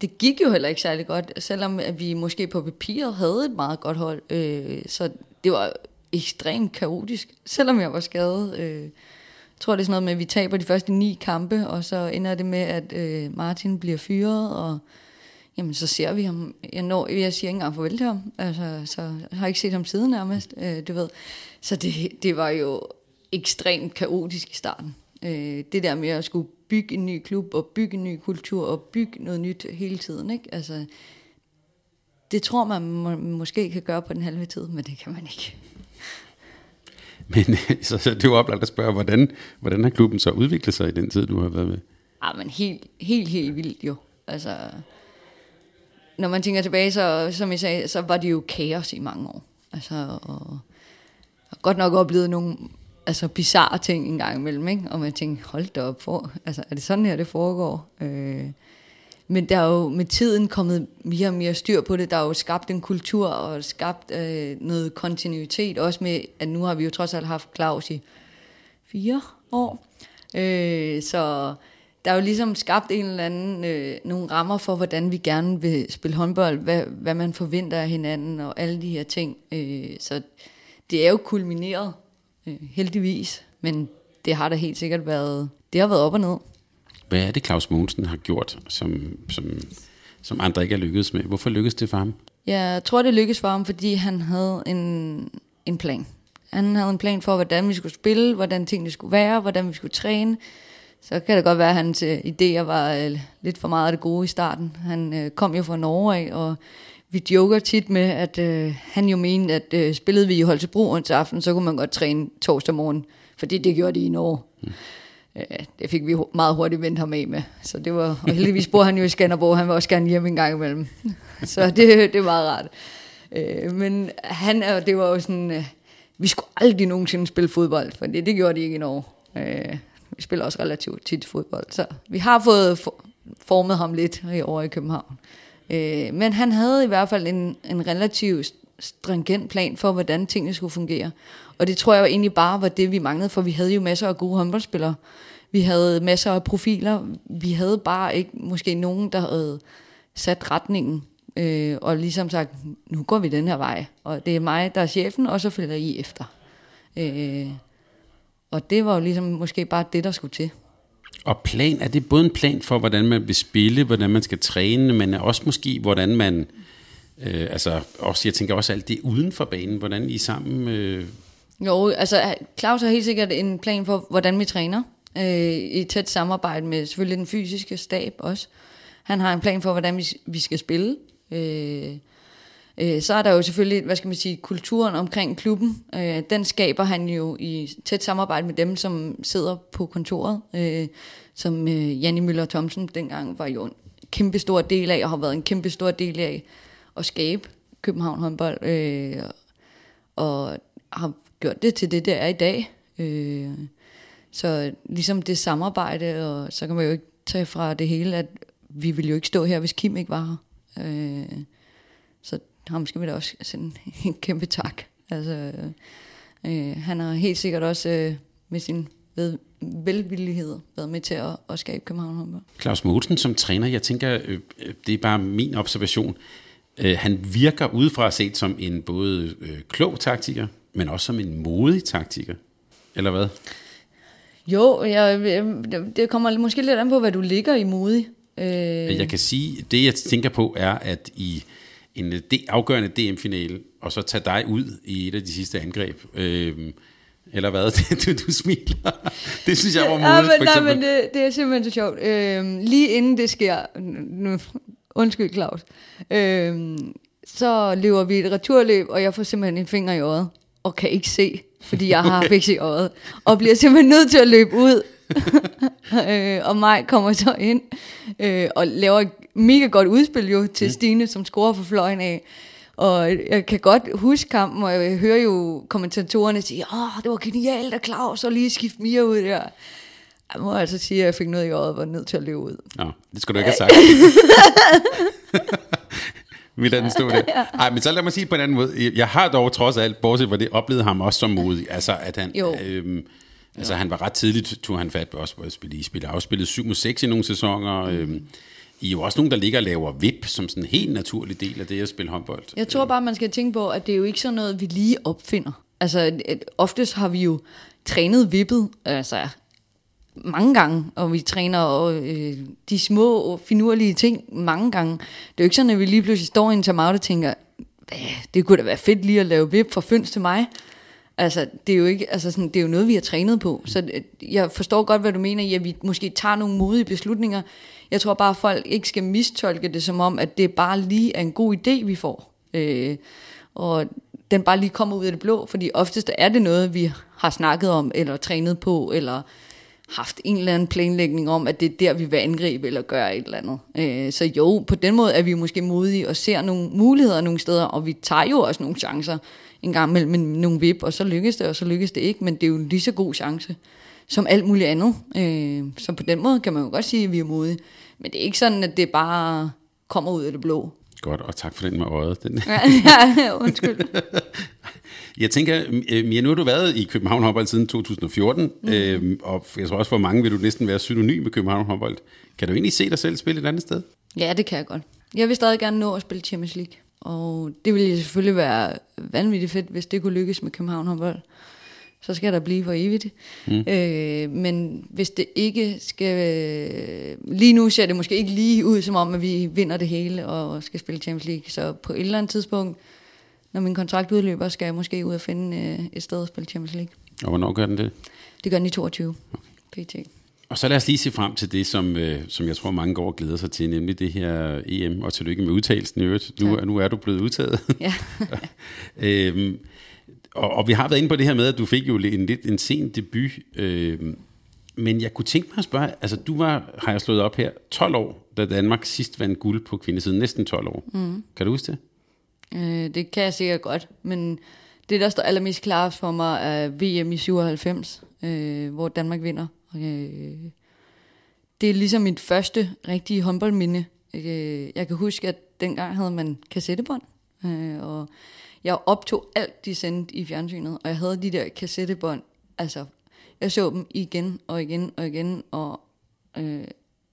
det gik jo heller ikke særlig godt, selvom at vi måske på papiret havde et meget godt hold. Øh, så det var ekstremt kaotisk, selvom jeg var skadet. Øh, jeg tror, det er sådan noget med, at vi taber de første ni kampe, og så ender det med, at øh, Martin bliver fyret, og jamen, så ser vi ham. Jeg, når, jeg siger ikke engang farvel til ham, altså, så jeg har ikke set ham siden nærmest, øh, du ved. Så det, det var jo ekstremt kaotisk i starten. Øh, det der med at skulle bygge en ny klub, og bygge en ny kultur, og bygge noget nyt hele tiden, ikke? Altså, det tror man må, måske kan gøre på den halve tid, men det kan man ikke. Men så, så det er jo oplagt at spørge, hvordan, hvordan har klubben så udviklet sig i den tid, du har været med? Ja, men helt, helt, helt vildt jo. Altså, når man tænker tilbage, så, som jeg sagde, så var det jo kaos i mange år. Altså, og, og godt nok oplevet nogle altså bizarre ting en gang imellem, ikke? Og man tænker, hold da op, for, altså, er det sådan her, det foregår? Øh, men der er jo med tiden kommet mere og mere styr på det. Der er jo skabt en kultur og skabt øh, noget kontinuitet, også med, at nu har vi jo trods alt haft Claus i fire år. Øh, så der er jo ligesom skabt en eller anden, øh, nogle rammer for, hvordan vi gerne vil spille håndbold, hvad, hvad man forventer af hinanden og alle de her ting. Øh, så det er jo kulmineret, øh, heldigvis, men det har da helt sikkert været, det har været op og ned. Hvad er det, Claus Mogensen har gjort, som, som, som andre ikke er lykkedes med? Hvorfor lykkedes det for ham? Jeg tror, det lykkedes for ham, fordi han havde en, en plan. Han havde en plan for, hvordan vi skulle spille, hvordan tingene skulle være, hvordan vi skulle træne. Så kan det godt være, at hans øh, idéer var øh, lidt for meget af det gode i starten. Han øh, kom jo fra Norge af, og vi joker tit med, at øh, han jo mente, at øh, spillede vi i Holstebro onsdag aften, så kunne man godt træne torsdag morgen, fordi det gjorde de i Norge. Mm. Øh, det fik vi meget hurtigt vendt ham af med. Så det var, og heldigvis bor han jo i Skanderborg, han vil også gerne hjem en gang imellem. så det, det er meget rart. Øh, men han, det var jo sådan, øh, vi skulle aldrig nogensinde spille fodbold, for det, det gjorde de ikke i Norge. Øh, vi spiller også relativt tit fodbold, så vi har fået formet ham lidt over i København. Øh, men han havde i hvert fald en, en relativt stringent plan for, hvordan tingene skulle fungere. Og det tror jeg egentlig bare var det, vi manglede, for vi havde jo masser af gode håndboldspillere. Vi havde masser af profiler. Vi havde bare ikke måske nogen, der havde sat retningen. Øh, og ligesom sagt, nu går vi den her vej. Og det er mig, der er chefen, og så følger I efter. Øh, og det var jo ligesom måske bare det, der skulle til. Og plan, er det både en plan for, hvordan man vil spille, hvordan man skal træne, men også måske, hvordan man, øh, altså også, jeg tænker også alt det uden for banen, hvordan I sammen... Øh... Jo, altså Claus har helt sikkert en plan for, hvordan vi træner, øh, i tæt samarbejde med selvfølgelig den fysiske stab også. Han har en plan for, hvordan vi, vi skal spille. Øh, Øh, så er der jo selvfølgelig, hvad skal man sige, kulturen omkring klubben. Øh, den skaber han jo i tæt samarbejde med dem, som sidder på kontoret. Øh, som øh, Janne Møller Thomsen dengang var jo en kæmpe stor del af, og har været en kæmpe stor del af at skabe København håndbold. Øh, og har gjort det til det, der er i dag. Øh, så ligesom det samarbejde, og så kan man jo ikke tage fra det hele, at vi ville jo ikke stå her, hvis Kim ikke var her. Øh, ham skal vi da også sende en kæmpe tak. Altså, øh, han har helt sikkert også øh, med sin ved, velvillighed været med til at, at skabe København håndbold. Claus Mogensen som træner, jeg tænker, øh, det er bare min observation, øh, han virker udefra set som en både øh, klog taktiker, men også som en modig taktiker. Eller hvad? Jo, jeg, det kommer måske lidt an på, hvad du ligger i modig. Øh. Jeg kan sige, det jeg tænker på er, at i en øh, afgørende DM-finale, og så tage dig ud i et af de sidste angreb. Øhm, eller hvad? du, du smiler. Det synes jeg var modigt, ja, men, for eksempel. Nej, men det, det er simpelthen så sjovt. Øhm, lige inden det sker, nu, undskyld Claus, øhm, så løber vi et returløb, og jeg får simpelthen en finger i øjet, og kan ikke se, fordi jeg har okay. i øjet, og bliver simpelthen nødt til at løbe ud. øh, og mig kommer så ind øh, og laver mega godt udspil jo til mm. Stine, som scorer for fløjen af. Og jeg kan godt huske kampen, og jeg hører jo kommentatorerne sige, åh, det var genialt af Claus at lige skifte Mia ud der. Jeg må altså sige, at jeg fik noget i øjet og var nødt til at løbe ud. Nå, det skulle du ikke have sagt. Vi lader den stå der. Ej, men så lad mig sige på en anden måde. Jeg har dog trods alt, bortset fra det, oplevet ham også som modig. Altså, at han... Jo. Øhm, altså, han var ret tidligt, tog han fat på også at spille i spil. Afspillet 7 mod 6 i nogle sæsoner. Mm. Øhm, i er jo også nogen, der ligger og laver vip som sådan en helt naturlig del af det at spille håndbold. Jeg tror bare, man skal tænke på, at det er jo ikke sådan noget, vi lige opfinder. Altså, oftest har vi jo trænet vippet, altså mange gange, og vi træner og, øh, de små og finurlige ting mange gange. Det er jo ikke sådan, at vi lige pludselig står i en timeout og tænker, det kunne da være fedt lige at lave vip fra Føns til mig. Altså, det er jo ikke, altså sådan, det er jo noget, vi har trænet på. Så øh, jeg forstår godt, hvad du mener i, at vi måske tager nogle modige beslutninger. Jeg tror bare, at folk ikke skal mistolke det som om, at det bare lige er en god idé, vi får. Øh, og den bare lige kommer ud af det blå, fordi oftest er det noget, vi har snakket om, eller trænet på, eller haft en eller anden planlægning om, at det er der, vi vil angribe eller gøre et eller andet. Øh, så jo, på den måde er vi måske modige og ser nogle muligheder nogle steder, og vi tager jo også nogle chancer en gang mellem nogle vip, og så lykkes det, og så lykkes det ikke, men det er jo en lige så god chance som alt muligt andet. Øh, så på den måde kan man jo godt sige, at vi er modige. Men det er ikke sådan, at det bare kommer ud af det blå. Godt, og tak for den med øjet. Den. Ja, ja, undskyld. Jeg tænker, Mia, nu har du været i København håndbold siden 2014, mm. øh, og jeg tror også for mange vil du næsten være synonym med København håndbold. Kan du egentlig se dig selv spille et andet sted? Ja, det kan jeg godt. Jeg vil stadig gerne nå at spille Champions League. Og det ville selvfølgelig være vanvittigt fedt, hvis det kunne lykkes med København håndbold. Så skal der blive for evigt. Mm. Øh, men hvis det ikke skal... Lige nu ser det måske ikke lige ud, som om at vi vinder det hele og skal spille Champions League. Så på et eller andet tidspunkt, når min kontrakt udløber, skal jeg måske ud og finde øh, et sted at spille Champions League. Og hvornår gør den det? Det gør den i 22. Okay. PT. Og så lad os lige se frem til det, som, øh, som jeg tror mange går og glæder sig til, nemlig det her EM, og tillykke med udtalelsen i øvrigt. Nu, ja. nu er du blevet udtaget. Ja. øhm, og, og vi har været inde på det her med, at du fik jo en lidt en sen debut. Øhm, men jeg kunne tænke mig at spørge, altså du var, har jeg slået op her, 12 år, da Danmark sidst vandt guld på kvindesiden. Næsten 12 år. Mm. Kan du huske det? Øh, det kan jeg sikkert godt, men det, der står allermest klart for mig, er VM i 97, øh, hvor Danmark vinder. Øh, det er ligesom mit første rigtige håndboldminde. Øh, jeg kan huske, at dengang havde man kassettebånd, øh, og jeg optog alt, de sendte i fjernsynet, og jeg havde de der kassettebånd, altså, jeg så dem igen og igen og igen, og øh,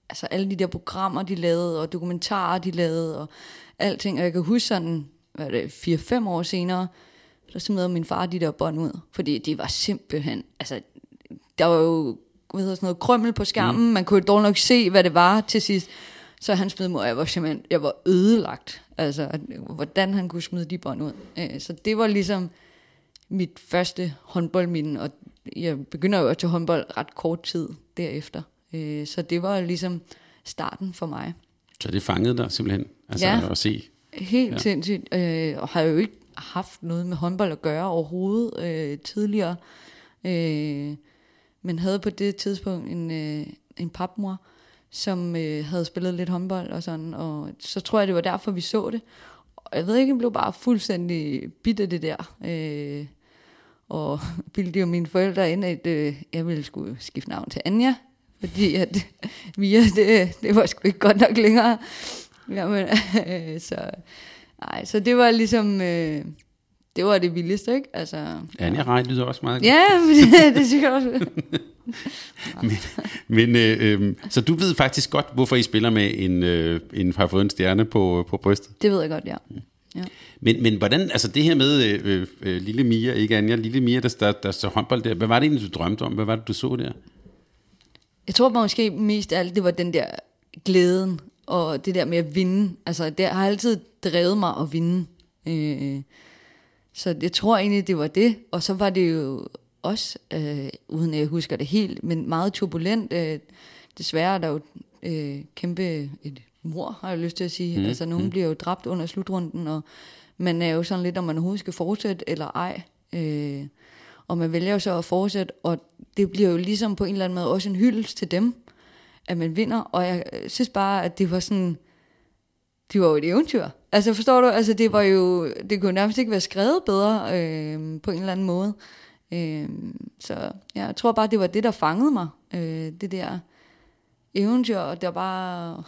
altså alle de der programmer, de lavede, og dokumentarer, de lavede, og alting, og jeg kan huske sådan, hvad er det, 4-5 år senere, så smed min far de der bånd ud, fordi de var simpelthen, altså, der var jo hvad hedder sådan noget, krømmel på skærmen, mm. man kunne dog nok se, hvad det var til sidst, så han smed mig, og jeg var simpelthen, jeg var ødelagt, altså, hvordan han kunne smide de bånd ud. Øh, så det var ligesom mit første håndboldminde, og jeg begynder jo at tage håndbold ret kort tid derefter. Øh, så det var ligesom starten for mig. Så det fangede dig simpelthen, altså Ja. at se. Helt ja. sindssygt, øh, og har jo ikke haft noget med håndbold at gøre overhovedet øh, tidligere. Øh, men havde på det tidspunkt en, øh, en papmor, som øh, havde spillet lidt håndbold og sådan, og så tror jeg, det var derfor, vi så det. Og jeg ved ikke, jeg blev bare fuldstændig bit af det der. Øh, og bildte jo mine forældre ind, at øh, jeg ville skulle skifte navn til Anja, fordi at Mia, det, det var sgu ikke godt nok længere. Jamen, øh, så, nej, så det var ligesom, øh, det var det vildeste, ikke? Altså, Anja Rej lyder også meget godt. Ja, men det, det synes jeg også. Men, øh, øh, så du ved faktisk godt, hvorfor I spiller med en, øh, en har fået en stjerne på, på brystet. Det ved jeg godt, ja. ja. Men, men hvordan, altså det her med øh, øh, lille Mia, ikke Anja, lille Mia, der, der, der så håndbold der, hvad var det egentlig, du drømte om? Hvad var det, du så der? Jeg tror måske mest af alt, det var den der glæden, og det der med at vinde. Altså, det har altid drevet mig at vinde. Øh, så jeg tror egentlig, det var det. Og så var det jo også, øh, uden at jeg husker det helt, men meget turbulent. Øh, desværre er der jo øh, kæmpe et mor, har jeg lyst til at sige. Mm. Altså, nogen bliver jo dræbt under slutrunden, og man er jo sådan lidt, om man overhovedet skal fortsætte eller ej. Øh, og man vælger jo så at fortsætte, og det bliver jo ligesom på en eller anden måde også en hyldest til dem, at man vinder. Og jeg synes bare, at det var sådan, det var jo et eventyr. Altså forstår du? Altså det var jo, det kunne nærmest ikke være skrevet bedre øh, på en eller anden måde. Øh, så ja, jeg tror bare, det var det, der fangede mig. Øh, det der eventyr, og der bare...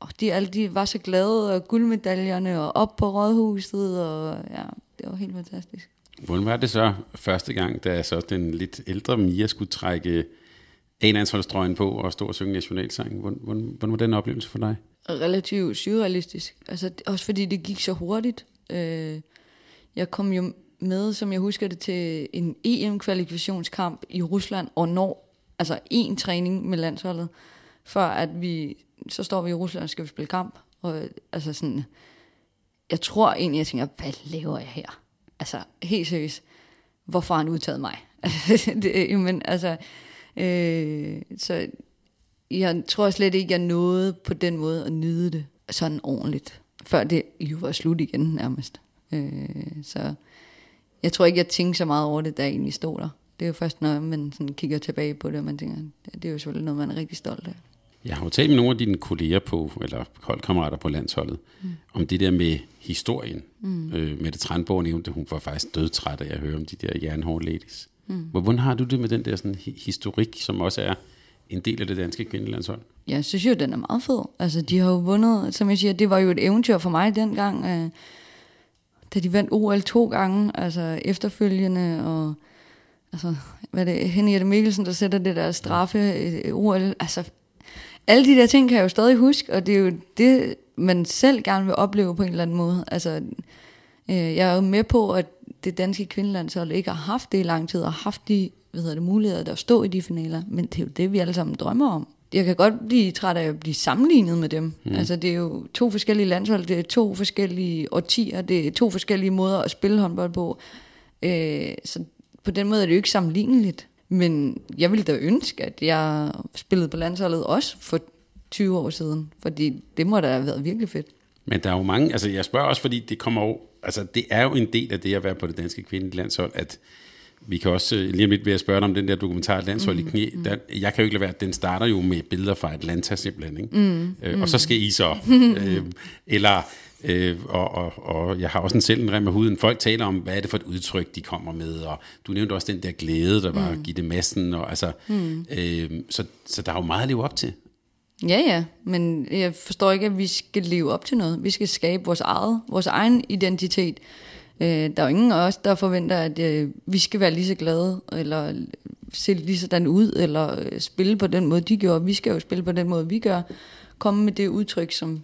Og de, alle de var så glade, og guldmedaljerne, og op på rådhuset, og ja, det var helt fantastisk. Hvordan var det så første gang, da så den lidt ældre Mia skulle trække A-landsholdstrøjen på og stå og synge nationalsangen? Hvordan, hvordan, hvordan var den oplevelse for dig? relativt surrealistisk. Altså, også fordi det gik så hurtigt. Øh, jeg kom jo med, som jeg husker det, til en EM-kvalifikationskamp i Rusland, og når altså en træning med landsholdet, før at vi, så står vi i Rusland og skal vi spille kamp. Og altså sådan, jeg tror egentlig, jeg tænker, hvad laver jeg her? Altså, helt seriøst, hvorfor har han udtaget mig? Altså, det, men altså, øh, så jeg tror slet ikke, jeg nåede på den måde at nyde det sådan ordentligt, før det jo var slut igen nærmest. Øh, så jeg tror ikke, jeg tænkte så meget over det, da jeg egentlig stod der. Det er jo først, når man sådan kigger tilbage på det, og man tænker, det, det er jo selvfølgelig noget, man er rigtig stolt af. Jeg har jo talt med nogle af dine kolleger på, eller holdkammerater på landsholdet, mm. om det der med historien. Mm. Øh, Mette Tranborg nævnte, hun var faktisk dødtræt af at høre om de der jernhårde ladies. Mm. Hvordan har du det med den der sådan, hi- historik, som også er en del af det danske kvindelandshold? Jeg synes jo, den er meget fed. Altså, de har jo vundet, som jeg siger, det var jo et eventyr for mig dengang, øh, da de vandt OL to gange, altså efterfølgende, og altså, hvad det, Henriette Mikkelsen, der sætter det der straffe øh, OL, altså, alle de der ting kan jeg jo stadig huske, og det er jo det, man selv gerne vil opleve på en eller anden måde. Altså, øh, jeg er jo med på, at det danske kvindelandshold ikke har haft det i lang tid, og haft de hvad hedder det, muligheder, der stå i de finaler, men det er jo det, vi alle sammen drømmer om. Jeg kan godt blive træt af at blive sammenlignet med dem. Mm. Altså, det er jo to forskellige landshold, det er to forskellige årtier, det er to forskellige måder at spille håndbold på. Øh, så på den måde er det jo ikke sammenligneligt. Men jeg ville da ønske, at jeg spillede på landsholdet også for 20 år siden, fordi det må da have været virkelig fedt. Men der er jo mange, altså jeg spørger også, fordi det kommer jo, altså det er jo en del af det at være på det danske kvindelandshold, at vi kan også øh, lige om lidt ved at spørge dig om den der dokumentar Landshold mm, i knæ. Der, jeg kan jo ikke lade være, den starter jo med billeder fra Atlanta simpelthen. Ikke? Mm, øh, og så skal I så. øh, eller, øh, og, og, og jeg har også en selv en rem af huden. Folk taler om, hvad er det for et udtryk, de kommer med. Og du nævnte også den der glæde, der var mm. Gitte Madsen. Og, altså, mm. øh, så, så der er jo meget at leve op til. Ja, ja, men jeg forstår ikke, at vi skal leve op til noget. Vi skal skabe vores eget, vores egen identitet. Øh, der er jo ingen af os, der forventer, at øh, vi skal være lige så glade, eller øh, se lige sådan ud, eller øh, spille på den måde, de gjorde. Vi skal jo spille på den måde, vi gør. Komme med det udtryk, som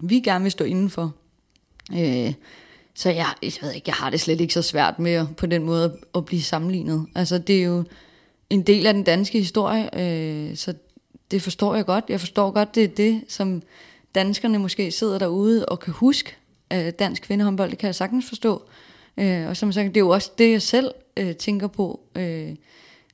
vi gerne vil stå indenfor. Øh, så jeg, jeg ved ikke, jeg har det slet ikke så svært med på den måde at blive sammenlignet. Altså, det er jo en del af den danske historie, øh, så det forstår jeg godt. Jeg forstår godt, det er det, som danskerne måske sidder derude og kan huske af dansk kvindehåndbold. Det kan jeg sagtens forstå. Øh, og som sagt, det er jo også det, jeg selv øh, tænker på. Øh,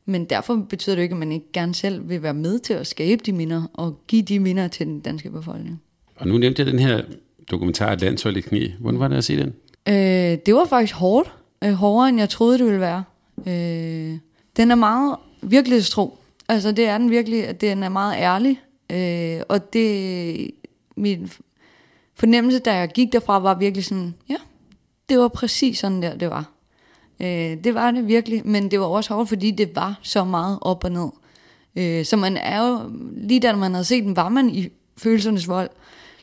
men derfor betyder det jo ikke, at man ikke gerne selv vil være med til at skabe de minder og give de minder til den danske befolkning. Og nu nævnte jeg den her dokumentar, Landshold i knæ. Hvordan var det at se den? Øh, det var faktisk hårdt. Øh, hårdere, end jeg troede, det ville være. Øh, den er meget virkelighedstro. Altså, det er den virkelig. at Den er meget ærlig. Øh, og det... Min fornemmelse, da jeg gik derfra, var virkelig sådan, ja, det var præcis sådan der, det var. Øh, det var det virkelig, men det var også hårdt, fordi det var så meget op og ned. Øh, så man er jo, lige da man havde set den, var man i følelsernes vold,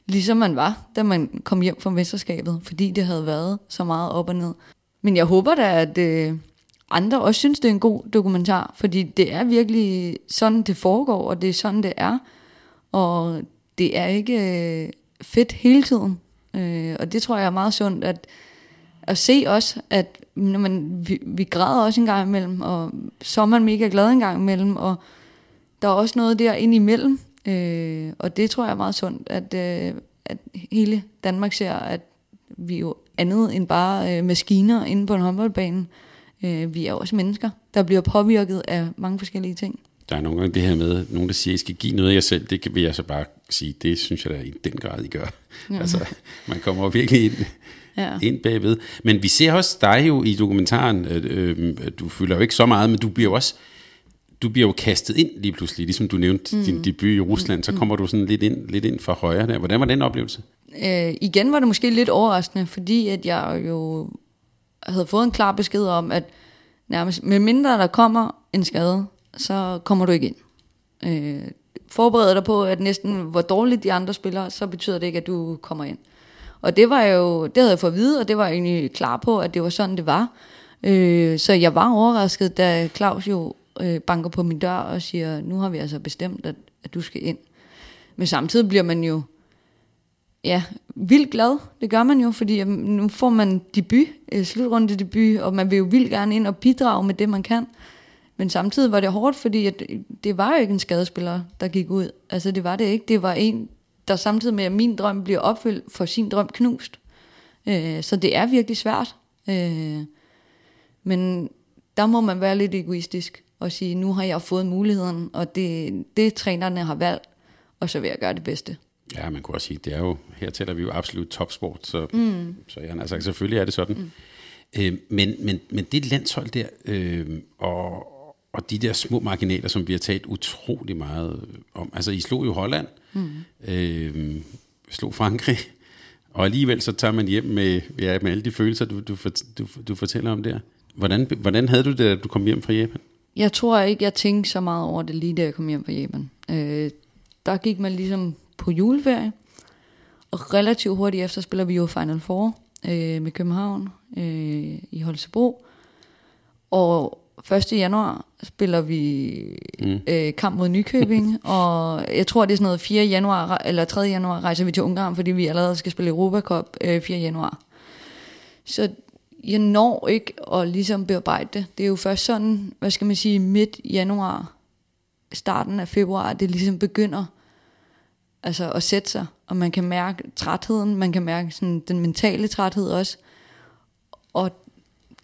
ligesom man var, da man kom hjem fra mesterskabet, fordi det havde været så meget op og ned. Men jeg håber da, at øh, andre også synes, det er en god dokumentar, fordi det er virkelig sådan, det foregår, og det er sådan, det er. Og det er ikke øh, fedt hele tiden. Øh, og det tror jeg er meget sundt, at, at se også, at når man, vi, vi græder også en gang imellem, og så er man mega glad en gang imellem, og der er også noget der ind imellem, øh, og det tror jeg er meget sundt, at, øh, at hele Danmark ser, at vi er jo andet end bare øh, maskiner inde på en håndboldbane. Øh, vi er også mennesker, der bliver påvirket af mange forskellige ting. Der er nogle gange det her med, nogen der siger, at I skal give noget af jer selv, det vil jeg så bare sige, det synes jeg da i den grad, I gør. Ja. Altså, man kommer virkelig ind, ja. ind bagved. Men vi ser også dig jo i dokumentaren, øh, øh, du fylder jo ikke så meget, men du bliver jo også, du bliver jo kastet ind lige pludselig, ligesom du nævnte mm. din debut i Rusland, så mm. kommer du sådan lidt ind, lidt ind fra højre der. Hvordan var den oplevelse? Øh, igen var det måske lidt overraskende, fordi at jeg jo havde fået en klar besked om, at nærmest med mindre der kommer en skade, så kommer du ikke ind. Øh, forbereder dig på, at næsten hvor dårligt de andre spiller, så betyder det ikke, at du kommer ind. Og det var jo, det havde jeg fået at vide, og det var jeg egentlig klar på, at det var sådan, det var. Øh, så jeg var overrasket, da Claus jo øh, banker på min dør og siger, nu har vi altså bestemt, at, at du skal ind. Men samtidig bliver man jo ja, vildt glad. Det gør man jo, fordi øhm, nu får man debut, øh, slutrunde debut, og man vil jo vildt gerne ind og bidrage med det, man kan. Men samtidig var det hårdt, fordi at øh, det var jo ikke en skadespiller, der gik ud. Altså det var det ikke. Det var en, der samtidig med, at min drøm bliver opfyldt, for sin drøm knust. Øh, så det er virkelig svært. Øh, men der må man være lidt egoistisk og sige, nu har jeg fået muligheden, og det, det trænerne har valgt, og så vil jeg gøre det bedste. Ja, man kunne også sige, det er jo, her tæller vi jo absolut topsport, så, mm. så jeg altså, selvfølgelig er det sådan. Mm. Øh, men, men, men det landshold der, øh, og, og de der små marginaler, som vi har talt utrolig meget om. Altså, I slog jo Holland, mm. øh, slog Frankrig, og alligevel så tager man hjem med, ja, med alle de følelser, du, du, du, du fortæller om der. Hvordan, hvordan havde du det, da du kom hjem fra Japan? jeg tror ikke, jeg tænkte så meget over det lige da jeg kom hjem fra Japan. Øh, der gik man ligesom på juleferie, og relativt hurtigt efter spiller vi jo Final Four øh, med København øh, i Holstebro. Og 1. januar spiller vi mm. øh, kamp mod Nykøbing, og jeg tror, det er sådan noget 4. januar, eller 3. januar rejser vi til Ungarn, fordi vi allerede skal spille Europa Cup øh, 4. januar. Så jeg når ikke at ligesom bearbejde det. Det er jo først sådan, hvad skal man sige, midt januar, starten af februar, det ligesom begynder altså at sætte sig, og man kan mærke trætheden, man kan mærke sådan den mentale træthed også. Og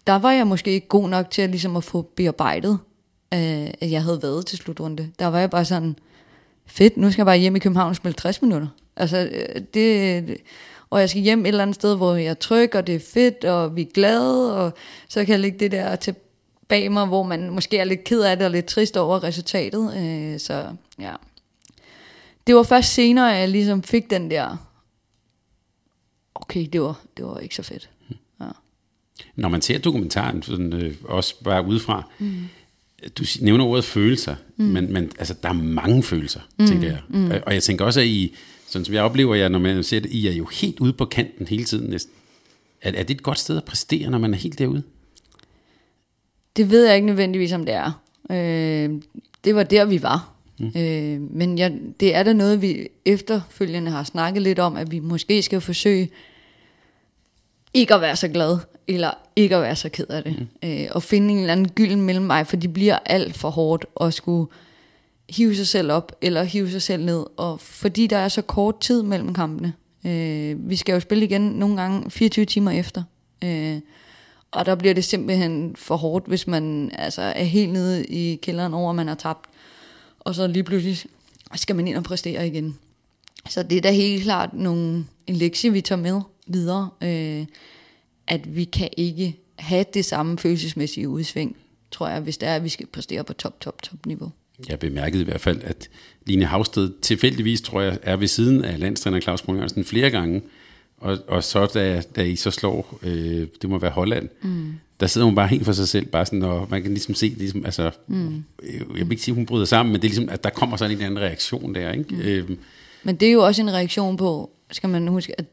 der var jeg måske ikke god nok til at, ligesom at få bearbejdet, øh, at jeg havde været til slutrunde. Der var jeg bare sådan, fedt, nu skal jeg bare hjem i København og spille 60 minutter. Altså, øh, det, øh, og jeg skal hjem et eller andet sted, hvor jeg er tryg, og det er fedt, og vi er glade, og så kan jeg lægge det der til bag mig, hvor man måske er lidt ked af det, og lidt trist over resultatet. Øh, så ja. Det var først senere, at jeg ligesom fik den der, okay, det var, det var ikke så fedt. Ja. Når man ser dokumentaren, sådan, øh, også bare udefra, mm. du nævner ordet følelser, mm. men, men altså, der er mange følelser, mm. tænker jeg. Mm. Og, og jeg tænker også, at I, sådan som jeg oplever jer, når man ser det, I er jo helt ude på kanten hele tiden næsten. Er, er det et godt sted at præstere, når man er helt derude? Det ved jeg ikke nødvendigvis, om det er. Øh, det var der, vi var. Mm. Øh, men jeg, det er da noget, vi efterfølgende har snakket lidt om, at vi måske skal forsøge ikke at være så glad, eller ikke at være så ked af det. Mm. Øh, og finde en eller anden gylden mellem mig, for de bliver alt for hårdt at skulle hive sig selv op, eller hive sig selv ned. Og fordi der er så kort tid mellem kampene. Øh, vi skal jo spille igen nogle gange 24 timer efter. Øh, og der bliver det simpelthen for hårdt, hvis man altså, er helt nede i kælderen over, at man har tabt. Og så lige pludselig skal man ind og præstere igen. Så det er da helt klart nogle, en lektie, vi tager med videre. Øh, at vi kan ikke have det samme følelsesmæssige udsving, tror jeg, hvis det er, at vi skal præstere på top, top, top niveau. Jeg bemærkede i hvert fald, at Line Havsted tilfældigvis, tror jeg, er ved siden af landstræner Claus Brun flere gange. Og, og så da, da I så slår, øh, det må være Holland, mm. Der sidder hun bare helt for sig selv, bare sådan, og man kan ligesom se, ligesom, altså, mm. jeg vil ikke sige, at hun bryder sammen, men det er ligesom, at der kommer sådan en anden reaktion der, ikke? Mm. Øhm. Men det er jo også en reaktion på, skal man huske, at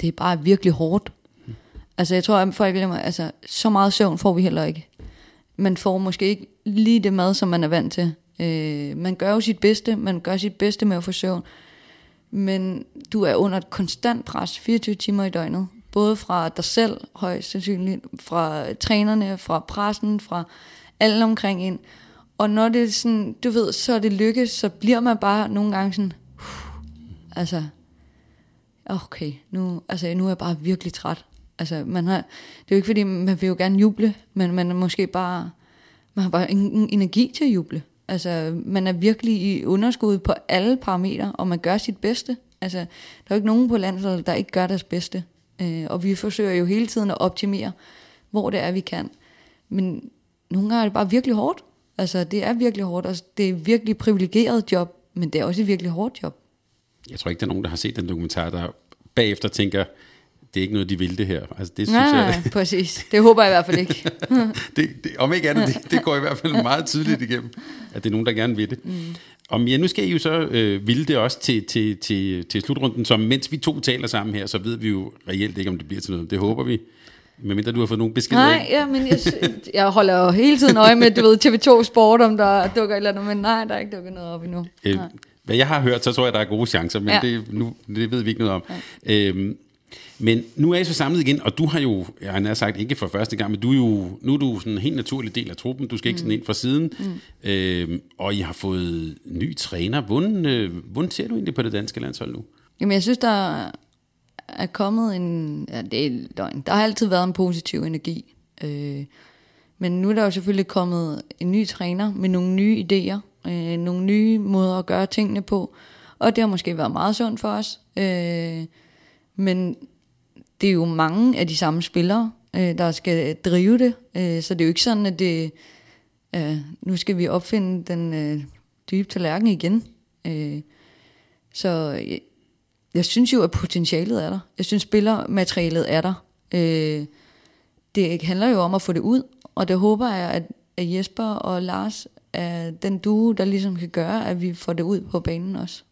det er bare virkelig hårdt. Mm. Altså jeg tror, at folk glemmer, altså så meget søvn får vi heller ikke. Man får måske ikke lige det mad, som man er vant til. Øh, man gør jo sit bedste, man gør sit bedste med at få søvn, men du er under et konstant pres 24 timer i døgnet. Både fra dig selv, højst sandsynligt, fra trænerne, fra pressen, fra alle omkring ind. Og når det er sådan, du ved, så er det lykkes, så bliver man bare nogle gange sådan, altså, okay, nu, altså, nu er jeg bare virkelig træt. Altså, man har, det er jo ikke fordi, man vil jo gerne juble, men man er måske bare, man har bare ingen energi til at juble. Altså, man er virkelig i underskud på alle parametre, og man gør sit bedste. Altså, der er jo ikke nogen på landet, der ikke gør deres bedste. Øh, og vi forsøger jo hele tiden at optimere, hvor det er, vi kan. Men nogle gange er det bare virkelig hårdt. Altså, det er virkelig hårdt, og det er virkelig privilegeret job, men det er også et virkelig hårdt job. Jeg tror ikke, der er nogen, der har set den dokumentar, der bagefter tænker, det er ikke noget, de vil det her. Altså, det synes Nej, jeg, præcis. Det håber jeg i hvert fald ikke. det, det, om ikke andet, det, det går i hvert fald meget tydeligt igennem, at det er nogen, der gerne vil det. Mm. Om ja, nu skal I jo så øh, ville det også til, til, til, til slutrunden, så mens vi to taler sammen her, så ved vi jo reelt ikke, om det bliver til noget. Det håber vi. Medmindre du har fået nogle beskeder. Nej, ja, men jeg, jeg holder jo hele tiden øje med, du ved, TV2 Sport, om der dukker et eller andet, men nej, der er ikke dukket noget op endnu. Øh, hvad jeg har hørt, så tror jeg, der er gode chancer, men ja. det, nu, det ved vi ikke noget om. Ja. Øhm, men nu er I så samlet igen, og du har jo, jeg har sagt ikke for første gang, men du er jo, nu er du sådan en helt naturlig del af truppen. Du skal ikke mm. sådan ind fra siden. Mm. Øhm, og I har fået ny træner. Hvordan, øh, hvordan ser du egentlig på det danske landshold nu? Jamen, jeg synes, der er kommet en... Ja, det er løgn. Der har altid været en positiv energi. Øh, men nu er der jo selvfølgelig kommet en ny træner med nogle nye idéer, øh, nogle nye måder at gøre tingene på. Og det har måske været meget sundt for os. Øh, men det er jo mange af de samme spillere, øh, der skal drive det. Øh, så det er jo ikke sådan, at det, øh, nu skal vi opfinde den øh, dybe tallerken igen. Øh, så jeg, jeg synes jo, at potentialet er der. Jeg synes, spillermaterialet er der. Øh, det handler jo om at få det ud, og det håber jeg, at at Jesper og Lars er den duo, der ligesom kan gøre, at vi får det ud på banen også.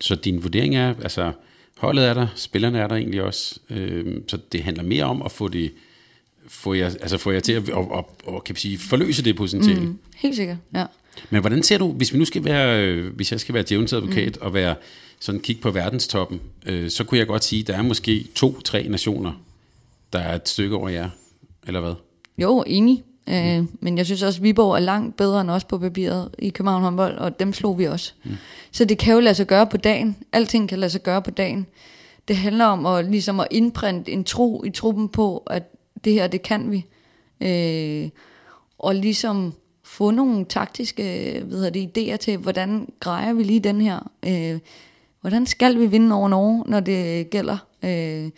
Så din vurdering er, altså holdet er der, spillerne er der egentlig også, øh, så det handler mere om at få det, få jer, altså få jer til at og, og, og, kan sige, forløse det potentiale. Mm. Helt sikkert, ja. Men hvordan ser du, hvis vi nu skal være, hvis jeg skal være djævnens advokat mm. og være sådan kigge på verdenstoppen, øh, så kunne jeg godt sige, der er måske to-tre nationer, der er et stykke over jer, eller hvad? Jo, enig. Mm. Øh, men jeg synes også, at Viborg er langt bedre end os på papiret i København håndbold, og dem slog vi også. Mm. Så det kan jo lade sig gøre på dagen. Alting kan lade sig gøre på dagen. Det handler om at, ligesom at indprinte en tro i truppen på, at det her, det kan vi. Øh, og ligesom få nogle taktiske hvad det, idéer til, hvordan grejer vi lige den her. Øh, hvordan skal vi vinde over Norge, når det gælder. Øh,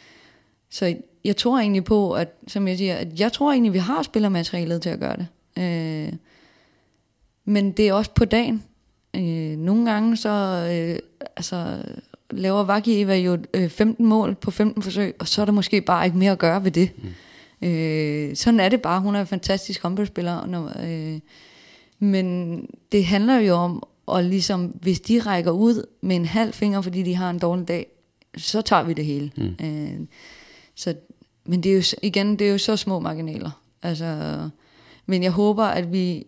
så jeg tror egentlig på, at, som jeg siger, at jeg tror egentlig, vi har spillermaterialet til at gøre det. Øh, men det er også på dagen. Øh, nogle gange så øh, altså, laver Vaki Eva jo øh, 15 mål på 15 forsøg, og så er der måske bare ikke mere at gøre ved det. Mm. Øh, sådan er det bare. Hun er en fantastisk håndboldspiller. Når, øh, men det handler jo om, og ligesom, hvis de rækker ud med en halv finger, fordi de har en dårlig dag, så tager vi det hele. Mm. Øh, så, men det er jo, igen, det er jo så små marginaler. Altså, men jeg håber, at vi i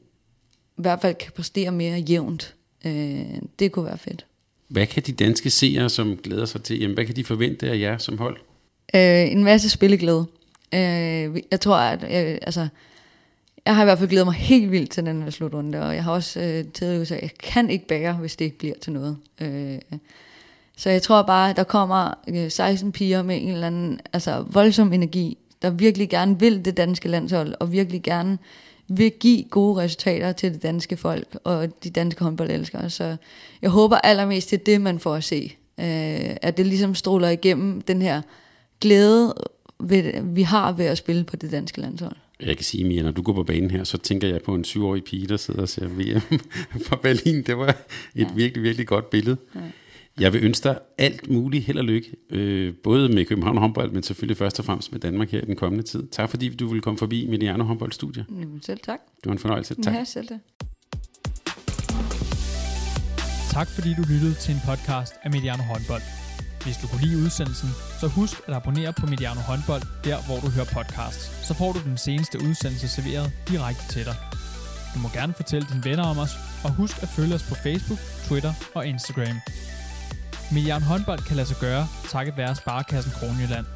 hvert fald kan præstere mere jævnt. Øh, det kunne være fedt. Hvad kan de danske seere, som glæder sig til, jamen, hvad kan de forvente af jer som hold? Øh, en masse spilleglæde. Øh, jeg tror, at øh, altså, jeg har i hvert fald glædet mig helt vildt til den her slutrunde, og jeg har også øh, tidligere sagt, at jeg kan ikke bære, hvis det ikke bliver til noget. Øh, så jeg tror bare, at der kommer øh, 16 piger med en eller anden altså, voldsom energi, der virkelig gerne vil det danske landshold, og virkelig gerne vil give gode resultater til det danske folk og de danske håndboldelskere. Så jeg håber allermest, det er det, man får at se. Øh, at det ligesom stråler igennem den her glæde, ved, vi har ved at spille på det danske landshold. Jeg kan sige, Mia, når du går på banen her, så tænker jeg på en syvårig pige, der sidder og ser VM fra Berlin. Det var et ja. virkelig, virkelig godt billede. Ja. Jeg vil ønske dig alt muligt held og lykke, øh, både med København håndbold, men selvfølgelig først og fremmest med Danmark her i den kommende tid. Tak fordi du ville komme forbi Mediano håndboldstudie. Jamen, selv tak. Det var en fornøjelse. Tak. Ja, selv det. Tak fordi du lyttede til en podcast af Mediano håndbold. Hvis du kunne lide udsendelsen, så husk at abonnere på Mediano håndbold, der hvor du hører podcasts. Så får du den seneste udsendelse serveret direkte til dig. Du må gerne fortælle dine venner om os, og husk at følge os på Facebook, Twitter og Instagram. Milliard håndbold kan lade sig gøre, takket være Sparkassen Kronjylland.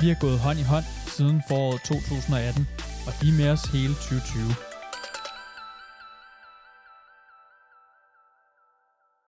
Vi har gået hånd i hånd siden foråret 2018, og de er med os hele 2020.